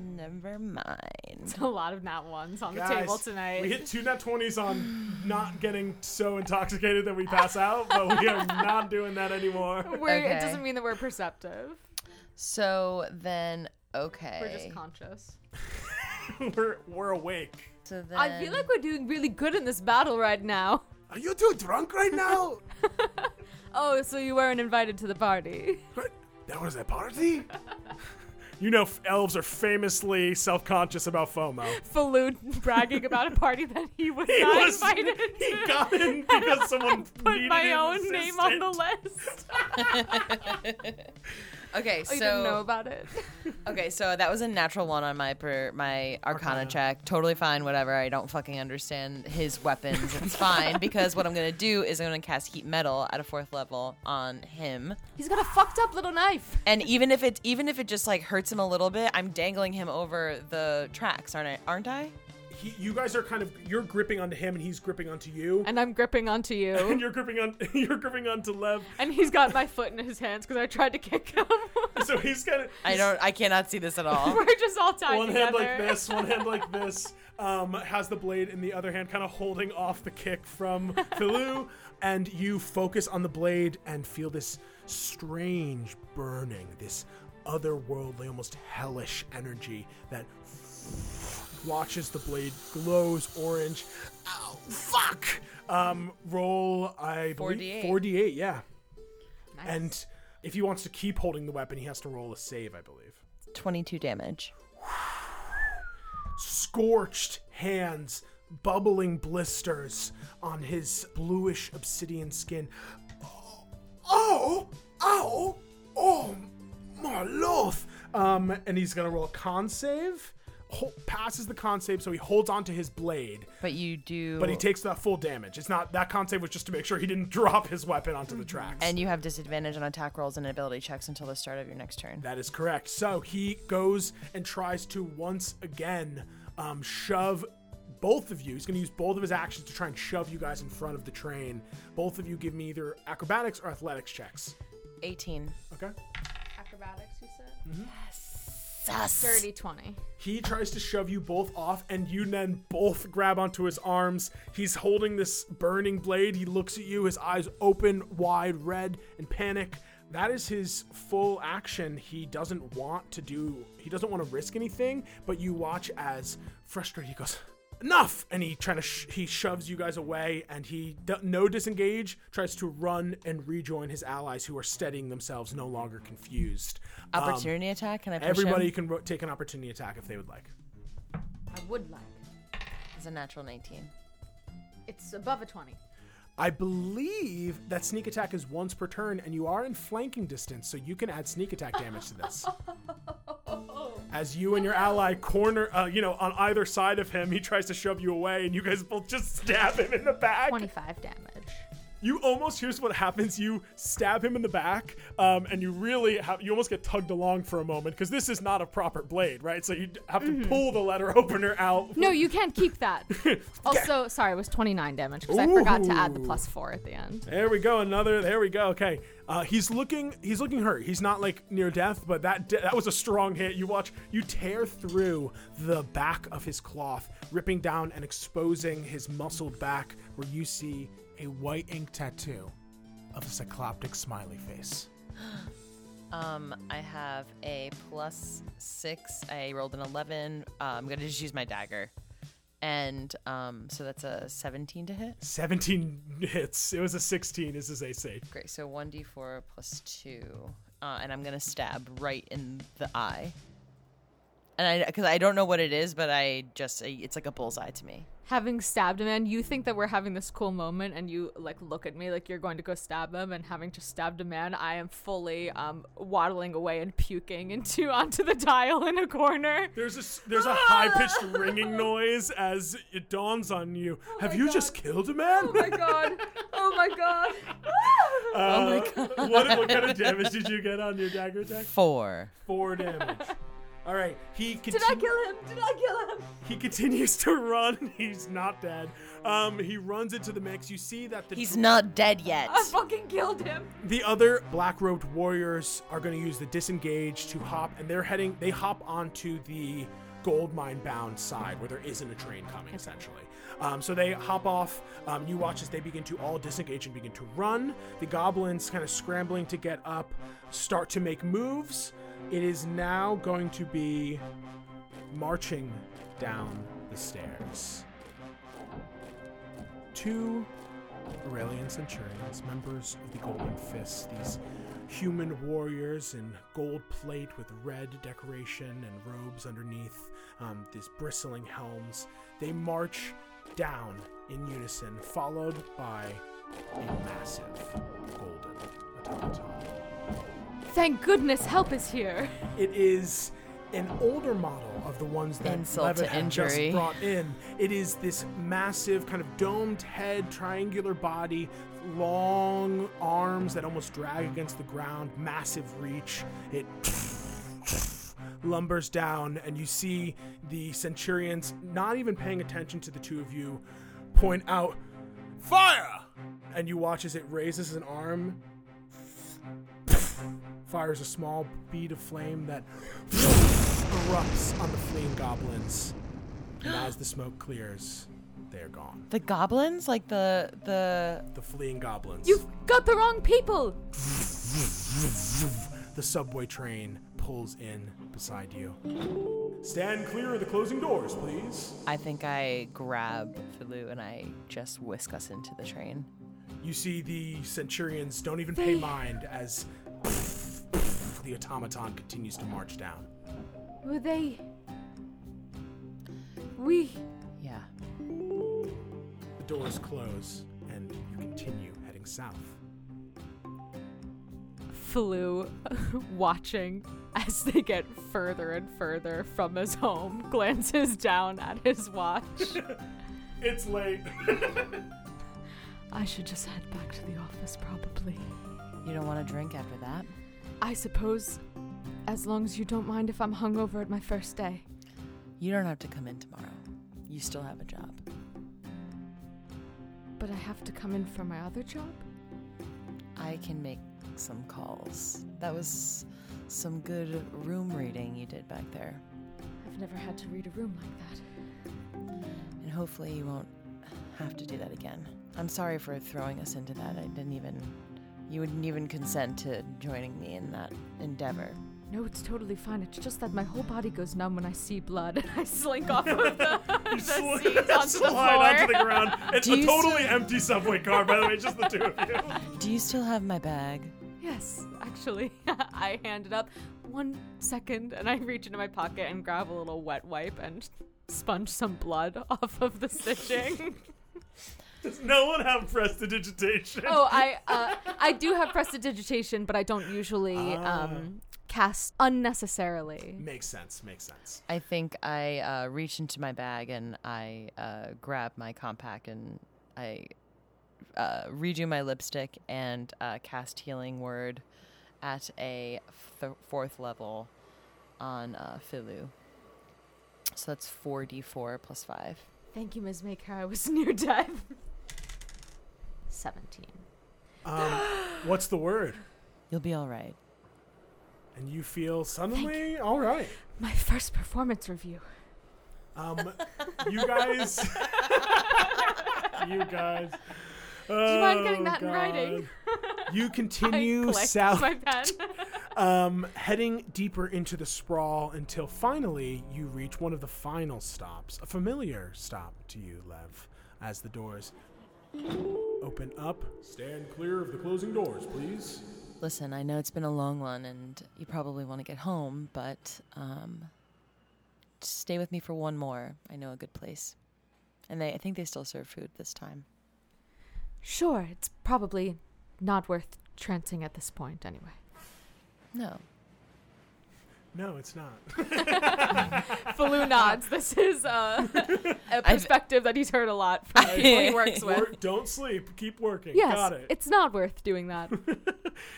Never mind. a lot of not ones on the Guys, table tonight. We hit two nat 20s on not getting so intoxicated that we pass out, but we are not doing that anymore. We're, It doesn't mean that we're perceptive. So then, okay. We're just conscious. we're, we're awake. so then, I feel like we're doing really good in this battle right now. Are you two drunk right now? Oh, so you weren't invited to the party. What? That was a party? You know, elves are famously self conscious about FOMO. Falud bragging about a party that he was He not was. invited He to. got in because someone Put needed my an own name on the list. Okay, Oh, so you didn't know about it. okay, so that was a natural one on my per, my Arcana, Arcana. check. Totally fine, whatever. I don't fucking understand his weapons. It's fine because what I'm gonna do is I'm gonna cast Heat Metal at a fourth level on him. He's got a fucked up little knife. And even if it even if it just like hurts him a little bit, I'm dangling him over the tracks, aren't I? Aren't I? He, you guys are kind of you're gripping onto him and he's gripping onto you. And I'm gripping onto you. And you. you're gripping on you're gripping onto Lev. and he's got my foot in his hands because I tried to kick him. So he's kind of I don't. I cannot see this at all. We're just all tied one together. hand like this, one hand like this. Um, has the blade in the other hand, kind of holding off the kick from Philu, and you focus on the blade and feel this strange burning, this otherworldly, almost hellish energy that watches the blade glows orange. Ow, fuck! Um, roll, I believe 4d8. 4d8, yeah. Nice. And if he wants to keep holding the weapon, he has to roll a save, I believe. 22 damage. scorched hands bubbling blisters on his bluish obsidian skin. Oh, ow, oh, my lord. Um, and he's gonna roll a con save. Hol- passes the con save, so he holds onto his blade, But you do. but he takes that full damage. It's not that con save was just to make sure he didn't drop his weapon onto the tracks. and you have disadvantage on attack rolls and ability checks until the start of your next turn. That is correct. So he goes and tries to once again um, shove both of you. He's going to use both of his actions to try and shove you guys in front of the train. Both of you give me either acrobatics or athletics checks. 18. Okay. Acrobatics, you said? Mm-hmm. Sus. Dirty 20. He tries to shove you both off, and you then both grab onto his arms. He's holding this burning blade. He looks at you, his eyes open wide, red, and panic. That is his full action. He doesn't want to do, he doesn't want to risk anything, but you watch as frustrated he goes, Enough! And he trying to sh- he shoves you guys away, and he d- no disengage tries to run and rejoin his allies who are steadying themselves, no longer confused. Um, Opportunity attack? Can I push everybody him? can ro- take an opportunity attack if they would like. I would like. It's a natural 19. It's above a 20. I believe that sneak attack is once per turn, and you are in flanking distance, so you can add sneak attack damage to this. As you and your ally corner, uh, you know, on either side of him, he tries to shove you away, and you guys both just stab him in the back. 25 damage. You almost here's what happens: you stab him in the back, um, and you really have you almost get tugged along for a moment because this is not a proper blade, right? So you have to pull the letter opener out. No, you can't keep that. also, sorry, it was 29 damage because I forgot to add the plus 4 at the end. There we go. Another. There we go. Okay. Uh, he's looking. He's looking hurt. He's not like near death, but that that was a strong hit. You watch. You tear through the back of his cloth, ripping down and exposing his muscled back, where you see A white ink tattoo of a cycloptic smiley face. Um, I have a plus six. I rolled an 11. Uh, I'm going to just use my dagger. And um, so that's a 17 to hit. 17 hits. It was a 16. Is his AC. Great. So 1d4 plus 2. Uh, and I'm going to stab right in the eye. And I, because I don't know what it is, but I just, it's like a bullseye to me. Having stabbed a man, you think that we're having this cool moment, and you like look at me like you're going to go stab him, and having just stabbed a man, I am fully um waddling away and puking into onto the tile in a corner. There's a s- there's a high pitched ringing noise as it dawns on you. Have you just killed a man? Oh my god! Oh my god! Uh, What, what kind of damage did you get on your dagger attack? Four. Four damage. All right. He Did I kill him? Did I kill him? he continues to run. He's not dead. Um, he runs into the mix. You see that the He's not dead yet. I fucking killed him. the other black robed warriors are going to use the disengage to hop, and they're heading. They hop onto the gold mine bound side where there isn't a train coming, essentially. Um, so they hop off. Um, you watch as they begin to all disengage and begin to run. The goblins, kind of scrambling to get up, start to make moves. It is now going to be marching down the stairs. Two Aurelian centurions, members of the Golden Fist, these human warriors in gold plate with red decoration and robes underneath, um, these bristling helms. They march down in unison, followed by a massive golden automaton. Thank goodness help is here. It is an older model of the ones that Insult to Levitt had just injury. brought in. It is this massive, kind of domed head, triangular body, long arms that almost drag against the ground, massive reach. It lumbers down, and you see the centurions not even paying attention to the two of you point out, Fire! And you watch as it raises an arm fires a small bead of flame that erupts on the fleeing goblins. And as the smoke clears, they're gone. The goblins, like the the The fleeing goblins. You've got the wrong people. The subway train pulls in beside you. Stand clear of the closing doors, please. I think I grab Filu and I just whisk us into the train. You see the centurions don't even pay mind as the automaton continues to march down. Were they? We. Yeah. The doors close, and you continue heading south. Falou watching as they get further and further from his home, glances down at his watch. It's late. I should just head back to the office, probably. You don't want to drink after that? I suppose, as long as you don't mind if I'm hungover at my first day. You don't have to come in tomorrow. You still have a job. But I have to come in for my other job? I can make some calls. That was some good room reading you did back there. I've never had to read a room like that. And hopefully you won't have to do that again. I'm sorry for throwing us into that. I didn't even. You wouldn't even consent to joining me in that endeavor. No, it's totally fine. It's just that my whole body goes numb when I see blood and I slink off of the, the Sli- seat onto the slide floor. onto the ground. It's Do a totally still- empty subway car, by the way, just the two of you. Do you still have my bag? Yes, actually, I hand it up. One second, and I reach into my pocket and grab a little wet wipe and sponge some blood off of the stitching. Does no one have prestidigitation? oh, I uh, I do have prestidigitation, but I don't usually Ah. um, cast unnecessarily. Makes sense. Makes sense. I think I uh, reach into my bag and I uh, grab my compact and I uh, redo my lipstick and uh, cast Healing Word at a th- fourth level on uh, Filu. So that's 4d4 plus 5. Thank you, Ms. Maycare. I was near death. Seventeen. Um, what's the word? You'll be all right. And you feel suddenly all right. My first performance review. Um, you guys, you guys. Do you mind getting that in writing? You continue south, My pen. um, heading deeper into the sprawl until finally you reach one of the final stops, a familiar stop to you, Lev, as the doors open up. Stand clear of the closing doors, please. Listen, I know it's been a long one and you probably want to get home, but um, stay with me for one more. I know a good place. And they, I think they still serve food this time. Sure, it's probably not worth trancing at this point anyway. No. No, it's not. Falou nods. This is uh, a perspective that he's heard a lot from people he works with. Work, don't sleep. Keep working. Yes, Got it. it's not worth doing that.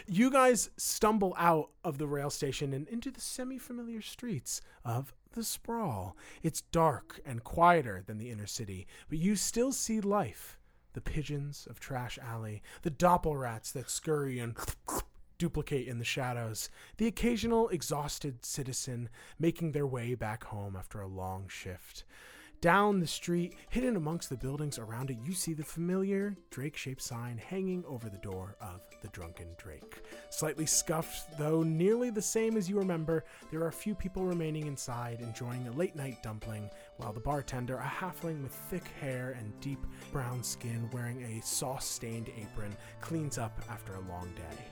you guys stumble out of the rail station and into the semi familiar streets of the sprawl. It's dark and quieter than the inner city, but you still see life. The pigeons of Trash Alley, the doppelrats that scurry and duplicate in the shadows, the occasional exhausted citizen making their way back home after a long shift. Down the street, hidden amongst the buildings around it, you see the familiar Drake shaped sign hanging over the door of the Drunken Drake. Slightly scuffed, though nearly the same as you remember, there are a few people remaining inside enjoying a late night dumpling, while the bartender, a halfling with thick hair and deep brown skin wearing a sauce stained apron, cleans up after a long day.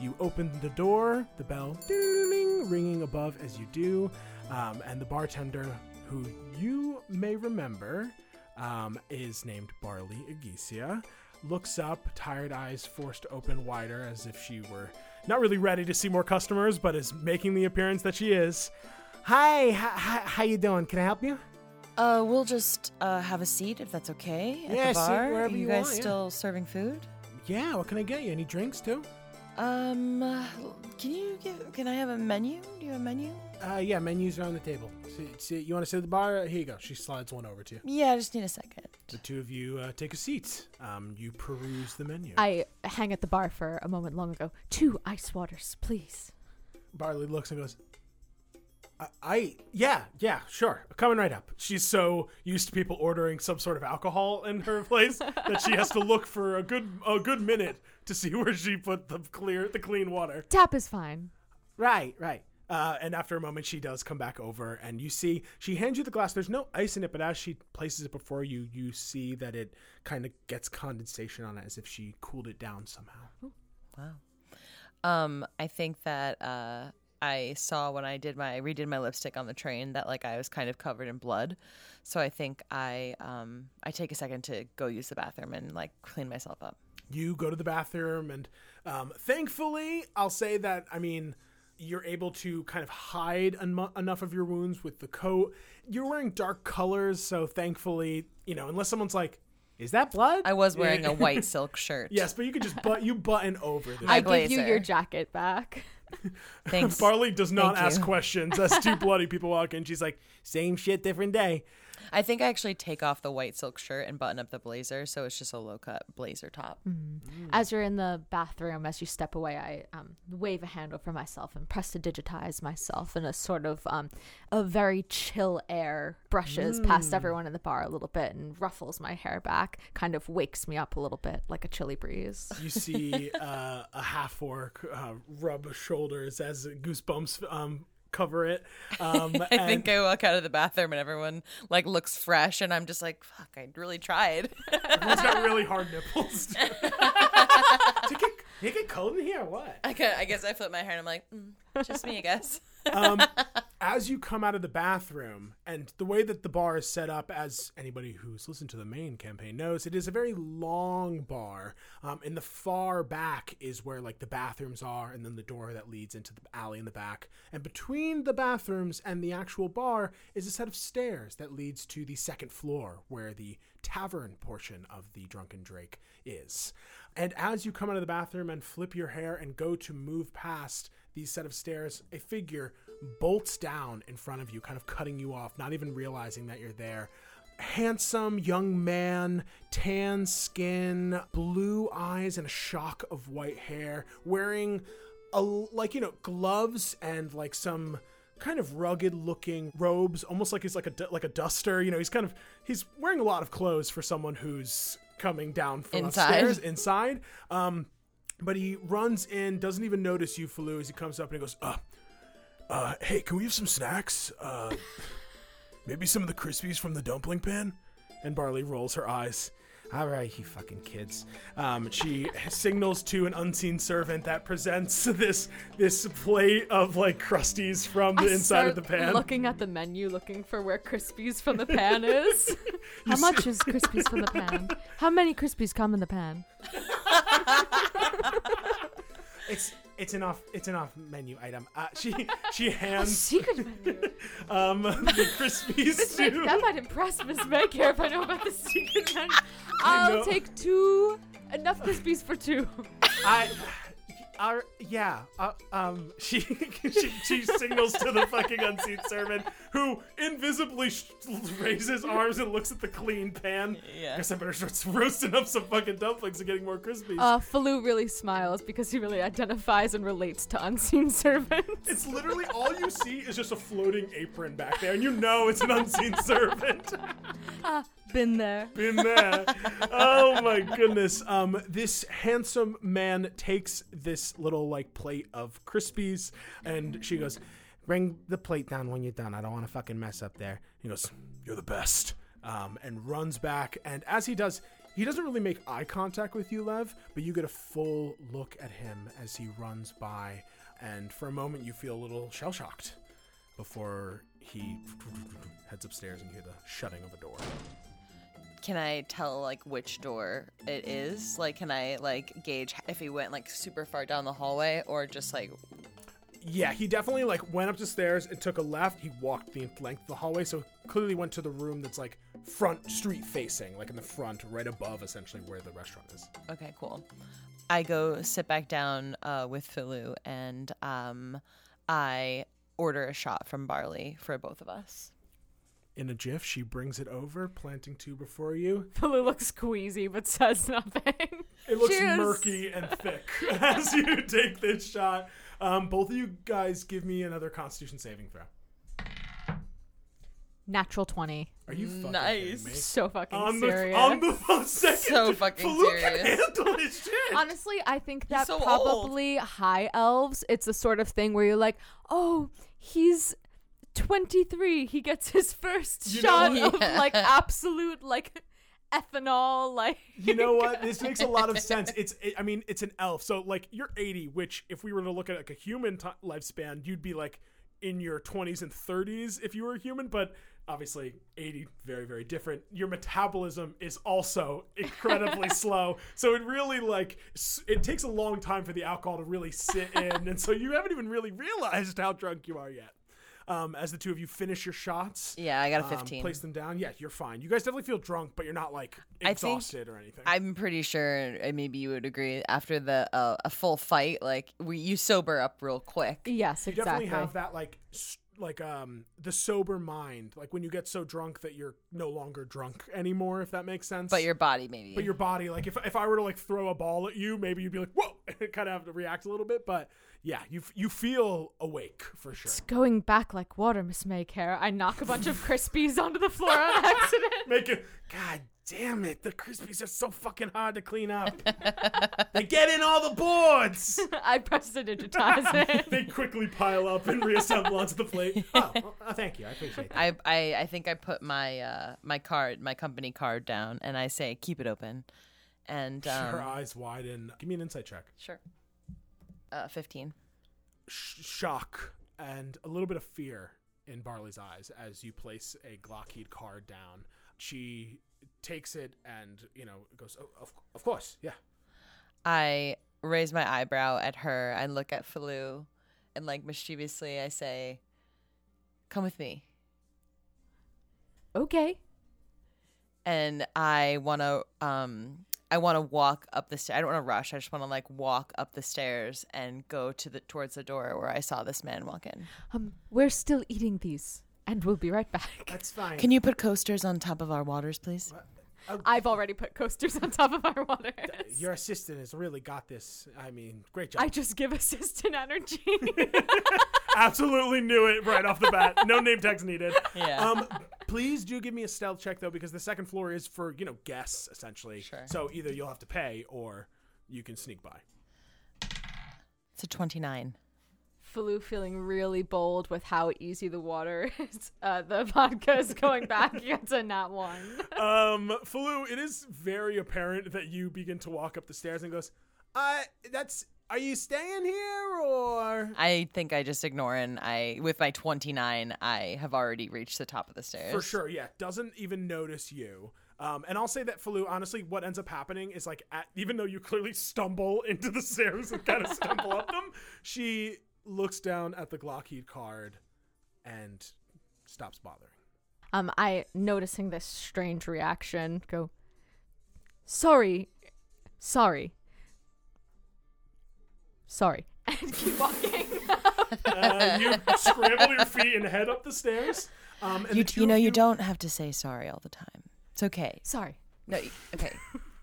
You open the door, the bell ringing above as you do, um, and the bartender, who you may remember, um, is named Barley Agesia, looks up, tired eyes forced open wider as if she were not really ready to see more customers, but is making the appearance that she is. Hi, how you doing? Can I help you? Uh, we'll just uh, have a seat if that's okay at Yeah, the bar. wherever Are you you guys want, yeah. still serving food? Yeah, what can I get you? Any drinks too? Um, uh, can you give? Can I have a menu? Do you have a menu? Uh, yeah, menus are on the table. See, see, you want to sit at the bar? Here you go. She slides one over to you. Yeah, I just need a second. The two of you uh, take a seat. Um, you peruse the menu. I hang at the bar for a moment long ago. Two ice waters, please. Barley looks and goes, I, I, yeah, yeah, sure, coming right up. She's so used to people ordering some sort of alcohol in her place that she has to look for a good a good minute to see where she put the clear the clean water. Tap is fine. Right, right. Uh, and after a moment, she does come back over, and you see she hands you the glass. There's no ice in it, but as she places it before you, you see that it kind of gets condensation on it, as if she cooled it down somehow. Wow. Um, I think that uh, I saw when I did my I redid my lipstick on the train that like I was kind of covered in blood. So I think I um I take a second to go use the bathroom and like clean myself up. You go to the bathroom, and um, thankfully, I'll say that, I mean, you're able to kind of hide en- enough of your wounds with the coat. You're wearing dark colors, so thankfully, you know, unless someone's like, is that blood? I was wearing a white silk shirt. yes, but you could just but you button over this. I My give you your jacket back. Thanks. Barley does not Thank ask you. questions as two bloody people walk in. She's like, same shit, different day. I think I actually take off the white silk shirt and button up the blazer, so it's just a low cut blazer top. As you're in the bathroom, as you step away, I um, wave a hand over myself and prestidigitate myself, and a sort of um, a very chill air brushes past everyone in the bar a little bit and ruffles my hair back, kind of wakes me up a little bit like a chilly breeze. You see uh, a half orc uh, rub shoulders as goosebumps um, cover it. Um, I and- think I walk out of the bathroom and everyone like looks fresh, and I'm just like, "Fuck, I really tried." Everyone's got really hard nipples. Did it, get, did it get cold in here or what? I, ca- I guess I flip my hair and I'm like, mm, "Just me, I guess." Um, as you come out of the bathroom, and the way that the bar is set up, as anybody who's listened to the main campaign knows, it is a very long bar. Um, in the far back is where like the bathrooms are, and then the door that leads into the alley in the back. And between the bathrooms and the actual bar is a set of stairs that leads to the second floor, where the tavern portion of the Drunken Drake is. And as you come out of the bathroom and flip your hair and go to move past these set of stairs, a figure bolts down in front of you, kind of cutting you off, not even realizing that you're there. Handsome young man, tan skin, blue eyes, and a shock of white hair, wearing a like you know gloves and like some kind of rugged looking robes almost like he's like a like a duster you know he's kind of he's wearing a lot of clothes for someone who's coming down from Inside. upstairs inside um but he runs in doesn't even notice you Falou as he comes up and he goes uh uh hey can we have some snacks uh maybe some of the crispies from the dumpling pan and barley rolls her eyes all right, you fucking kids. Um, she signals to an unseen servant that presents this this plate of like crusties from the I inside of the pan. Looking at the menu, looking for where Krispies from the pan is. How much is Krispies from the pan? How many Krispies come in the pan? It's it's an off it's an off menu item. Uh, she she A hands secret menu. um the crispies Miss Meg- that might impress Miss Maycare if I know about the secret menu. I'll take two. Enough Krispies for two. I. Uh, yeah. Uh, um. She, she she signals to the fucking unseen servant, who invisibly sh- raises arms and looks at the clean pan. Yeah. Guess I better start roasting up some fucking dumplings and getting more crispies. Uh, Falou really smiles because he really identifies and relates to unseen servants. It's literally all you see is just a floating apron back there, and you know it's an unseen servant. Been there. Been there. Oh my goodness. Um, this handsome man takes this little like plate of Krispies, and she goes, "Bring the plate down when you're done. I don't want to fucking mess up there." He goes, "You're the best," um, and runs back. And as he does. He doesn't really make eye contact with you, Lev, but you get a full look at him as he runs by, and for a moment you feel a little shell shocked before he heads upstairs and you hear the shutting of a door. Can I tell like which door it is? Like, can I like gauge if he went like super far down the hallway or just like Yeah, he definitely like went up the stairs and took a left. He walked the length of the hallway, so clearly went to the room that's like front street facing, like in the front, right above essentially where the restaurant is. Okay, cool. I go sit back down uh, with Falou and um, I order a shot from Barley for both of us. In a jiff, she brings it over, planting two before you. Falou looks queasy but says nothing. It looks Cheers. murky and thick as you take this shot. Um, both of you guys give me another Constitution saving throw. Natural 20. Are you fucking Nice. kidding me? So fucking On the serious. on the second, So fucking Faluca serious. handle his shit. Honestly, I think that so old. probably high elves, it's the sort of thing where you're like, oh, he's 23. He gets his first You shot what? of like absolute like ethanol, like You know what? This makes a lot of sense. It's, it, I mean, it's an elf. So, like, you're 80, which, if we were to look at like a human ti lifespan, you'd be like in your 20s and 30s if you were a human. But obviously, 80, very, very different. Your metabolism is also incredibly slow. So, it really, like, it takes a long time for the alcohol to really sit in. and so, you haven't even really realized how drunk you are yet. Um, as the two of you finish your shots, Yeah, I got a um, 15. place them down. Yeah, you're fine. You guys definitely feel drunk, but you're not like I think exhausted or anything. I'm pretty sure, and maybe you would agree, after the uh, a full fight, like we you sober up real quick. yes, exactly. you exactly. definitely have that like s- like um the sober mind like when you get so drunk that you're no longer drunk anymore if that makes sense But your body, maybe. but your body like if, if i were to like throw a ball at you maybe you'd be like whoa kind of have to react a little bit but yeah you you feel awake for sure It's going back like water, Miss Maycare. I knock a bunch of Crispies onto the floor on accident. make it god damn it the crispies are so fucking hard to clean up they get in all the boards I prestidigitate it. they quickly pile up and reassemble onto the plate oh well, uh, thank you i appreciate that I, I I think I put my uh my card, my company card down, and I say keep it open, and um, her eyes widen give me an insight check sure. Uh, fifteen. sh- shock and a little bit of fear in Barley's eyes as you place a Glockheed card down. She takes it and, you know, goes, oh, of, of course, yeah. I raise my eyebrow at her. I look at Falou, and like mischievously, I say, "Come with me." Okay. and I want to um I want to walk up the stairs. I don't want to rush. I just want to like walk up the stairs and go to the towards the door where I saw this man walk in. Um, we're still eating these, and we'll be right back. That's fine. Can you put coasters on top of our waters, please? I've already put coasters on top of our water. Your assistant has really got this. I mean, great job. I just give assistant energy. absolutely knew it right off the bat. No name tags needed. Yeah. Um, please do give me a stealth check though, because the second floor is for you know guests essentially. Sure. So either you'll have to pay or you can sneak by. It's a 29. Falou feeling really bold with how easy the water is. Uh, the vodka is going back against a nat one. Um, Falou, it is very apparent that you begin to walk up the stairs and goes, "Uh, that's. Are you staying here or?" I think I just ignore and I with my 29 I have already reached the top of the stairs. For sure, yeah. Doesn't even notice you. Um, and I'll say that Falou, honestly, what ends up happening is like, at, even though you clearly stumble into the stairs and kind of stumble up them, she looks down at the Glockheed card and stops bothering. Um, I noticing this strange reaction. Go. Sorry, sorry, sorry, and keep walking. Uh, you scramble your feet and head up the stairs. Um, and You the you know of you don't have to say sorry all the time. It's okay. sorry. No, okay.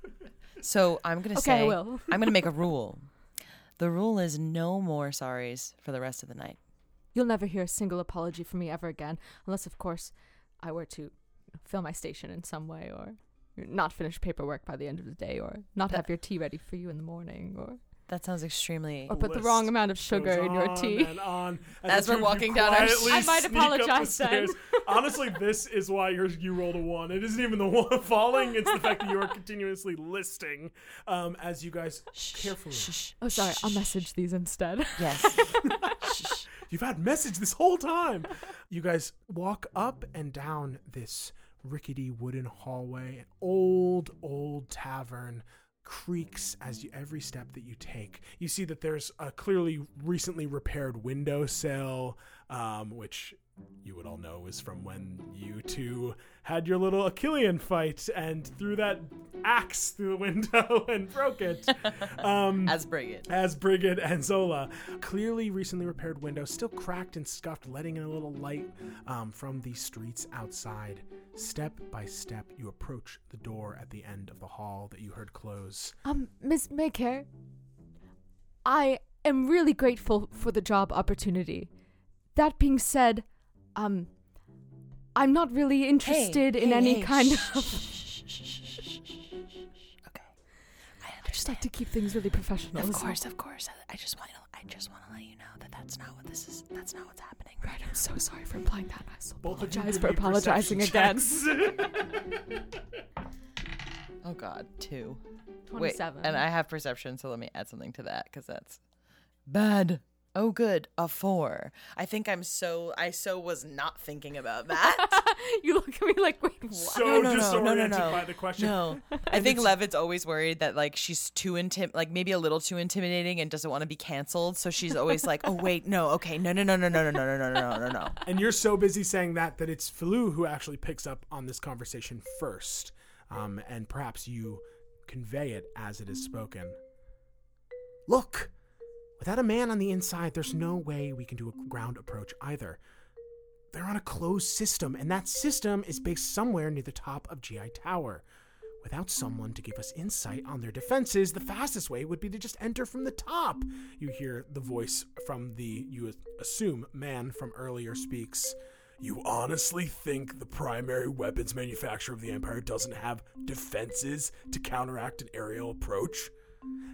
so I'm gonna Okay, I say will. I'm gonna make a rule. The rule is no more sorries for the rest of the night. You'll never hear a single apology from me ever again, unless, of course, I were to fill my station in some way, or not finish paperwork by the end of the day, or not have your tea ready for you in the morning, or That sounds extremely. or put the wrong amount of sugar in your tea. And on As we're two of you walking down our I might sneak the apologize then. Honestly, this is why you're, you rolled a one. It isn't even the one falling; it's the fact that you are continuously listing um, as you guys carefully. Shh. Oh, sorry, I'll message these instead. Yes. You've had message this whole time. You guys walk up and down this rickety wooden hallway. An old, old tavern creaks as you, every step that you take. You see that there's a clearly recently repaired windowsill, um, which you would all know is from when you two had your little Achillean fight and threw that axe through the window and broke it. Um, As Brigid. as Brigid and Zola. Clearly, recently repaired window, still cracked and scuffed, letting in a little light um, from the streets outside. Step by step, you approach the door at the end of the hall that you heard close. Um, Miss Maycare, I am really grateful for the job opportunity. That being said, um, I'm not really interested in hey, any hey, kind shh, of. shh, shh. Okay. I I just like to keep things really professional. Of course, of course. I- I just want to. I just want to let you know that that's not what this is. That's not what's happening. Right, I'm so sorry for implying that. I so Both of you apologize for apologizing again. Oh God, two. Wait, 27. and I have perception, so let me add something to that because that's bad. Oh, good, a four. I think I'm so. I so was not thinking about that. you look at me like, wait, what? So no, no, no, disoriented no, no, no. by the question. No, I think Levitt's always worried that like she's too intim, like maybe a little too intimidating, and doesn't want to be canceled. So she's always like, "Oh wait, no, okay, no, no, no, no, no, no, no, no, no, no, no, no." And you're so busy saying that that it's Falou who actually picks up on this conversation first, um, and perhaps you convey it as it is spoken. Look, without a man on the inside, there's no way we can do a ground approach either. They're on a closed system, and that system is based somewhere near the top of GI Tower. Without someone to give us insight on their defenses, the fastest way would be to just enter from the top. You hear the voice from the, you assume, man from earlier speaks. You honestly think the primary weapons manufacturer of the Empire doesn't have defenses to counteract an aerial approach?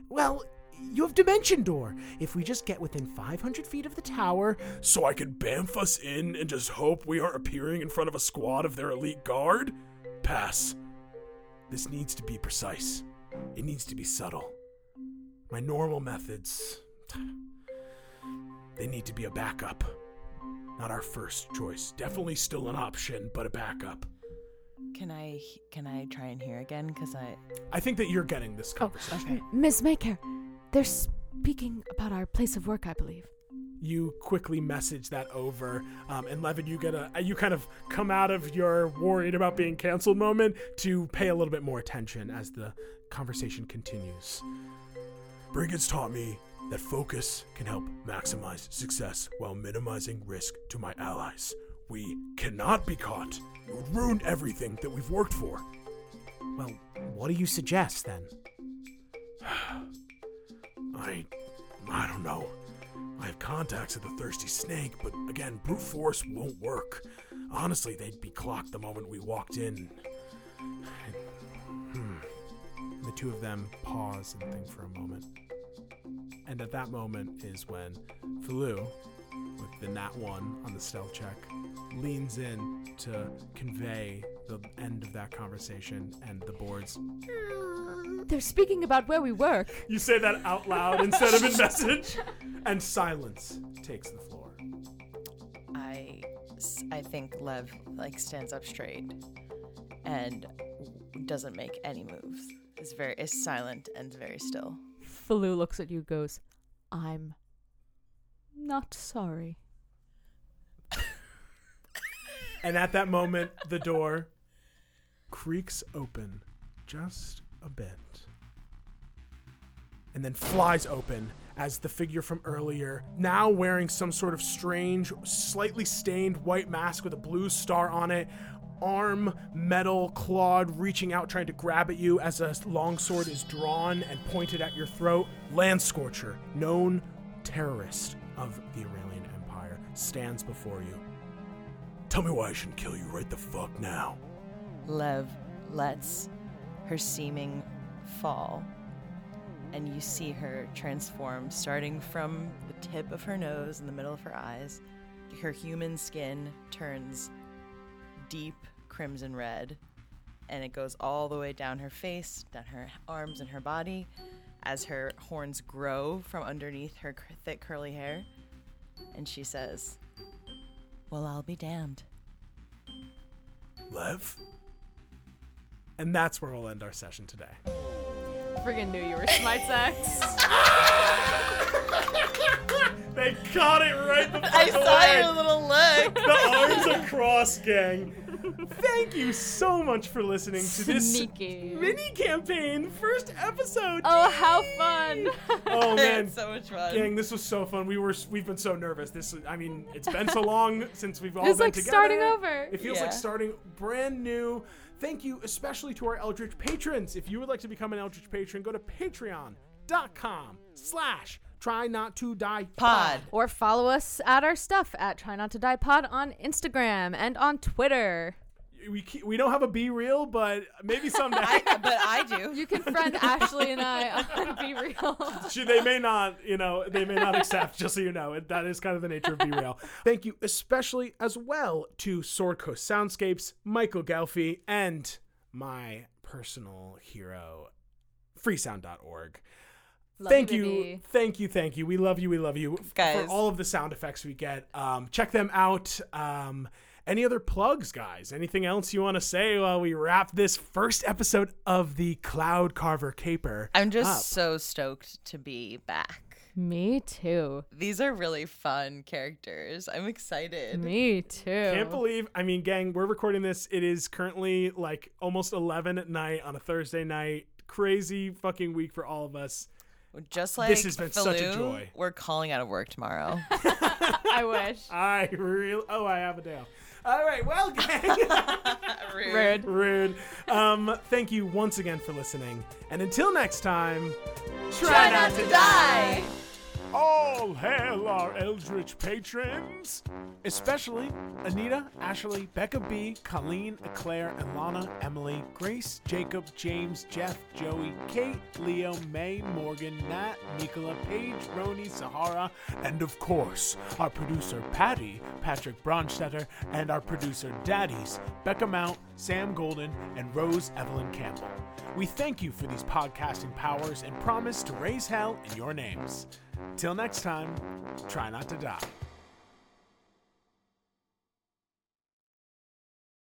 Well, you have Dimension Door. If we just get within 500 feet of the tower. So I can bamf us in and just hope we aren't appearing in front of a squad of their elite guard? Pass. This needs to be precise. It needs to be subtle. My normal methods. They need to be a backup. Not our first choice. Definitely still an option, but a backup. Can I can I try and hear again? Because I I think that you're getting this Oh, conversation. Miss Maycare, they're speaking about our place of work, I believe. you quickly message that over um, and levin you get a you kind of come out of your worried about being canceled moment to pay a little bit more attention as the conversation continues. Brigands taught me that focus can help maximize success while minimizing risk to my allies. We cannot be caught. It would ruin everything that we've worked for. Well what do you suggest then i i don't know I have contacts at the Thirsty Snake, but again, brute force won't work. Honestly, they'd be clocked the moment we walked in. Hmm. The two of them pause and think for a moment. And at that moment is when Falou, with the nat 1 on the stealth check, leans in to convey the end of that conversation and the boards. They're speaking about where we work. You say that out loud instead of in message, and silence takes the floor. I, I think Lev like stands up straight and doesn't make any moves. Is very is silent and very still. Falou looks at you, goes, I'm not sorry. And at that moment, the door creaks open just a bit. And then flies open as the figure from earlier, now wearing some sort of strange, slightly stained white mask with a blue star on it, arm metal clawed, reaching out, trying to grab at you as a longsword is drawn and pointed at your throat. Land Scorcher, known terrorist of the Aurelian Empire, stands before you. Tell me why I shouldn't kill you right the fuck now. Lev lets her seeming fall, and you see her transform, starting from the tip of her nose and the middle of her eyes. Her human skin turns deep crimson red, and it goes all the way down her face, down her arms and her body, as her horns grow from underneath her cr- thick curly hair. And she says, Well, I'll be damned. Lev? And that's where we'll end our session today. Friggin' knew you were smite sex. They caught it right before I the saw word. your little look. The arms across, gang. Thank you so much for listening to this Sneaky. mini campaign, first episode. Oh, how fun! Oh man, so much fun. gang, this was so fun. We were we've been so nervous. This I mean, it's been so long since we've all It's been like together. starting over. It feels Yeah. like starting brand new. Thank you especially to our Eldritch patrons. If you would like to become an Eldritch patron, go to patreon.com slash try not to die Pod. or follow us at our stuff at Try Not to Die Pod on Instagram and on Twitter. We, we don't have a BeReal, but maybe someday. I, but I do. You can friend Ashley and I on BeReal. She- they may not, you know, they may not accept, just so you know. It, that is kind of the nature of BeReal. Thank you especially as well to Sword Coast Soundscapes, Michael Ghelfi, and my personal hero, freesound.org. Love thank you, you, thank you, thank you. We love you, we love you Guys. for all of the sound effects we get. Um, check them out. Um, any other plugs, guys? Anything else you want to say while we wrap this first episode of the Cloud Carver Caper? I'm just up? so stoked to be back. Me too. These are really fun characters. I'm excited. Me too. Can't believe, I mean, gang, we're recording this. It is currently like almost 11 at night on a Thursday night. Crazy fucking week for all of us. Just like This has been such a joy. We're calling out of work tomorrow. I wish. I really, oh, I have a day off. All right, well, gang. Rude. Rude. Um, thank you once again for listening. And until next time, Try not to die. All hail our Eldritch patrons! Especially Anita, Ashley, Becca B, Colleen, Eclair, Alana, Emily, Grace, Jacob, James, Jeff, Joey, Kate, Leo, May, Morgan, Nat, Nicola, Paige, Roni, Sahara, and of course, our producer Patty, Patrick Bronstetter, and our producer Daddies, Becca Mount, Sam Golden, and Rose Evelyn Campbell. We thank you for these podcasting powers and promise to raise hell in your names. Till next time, try not to die.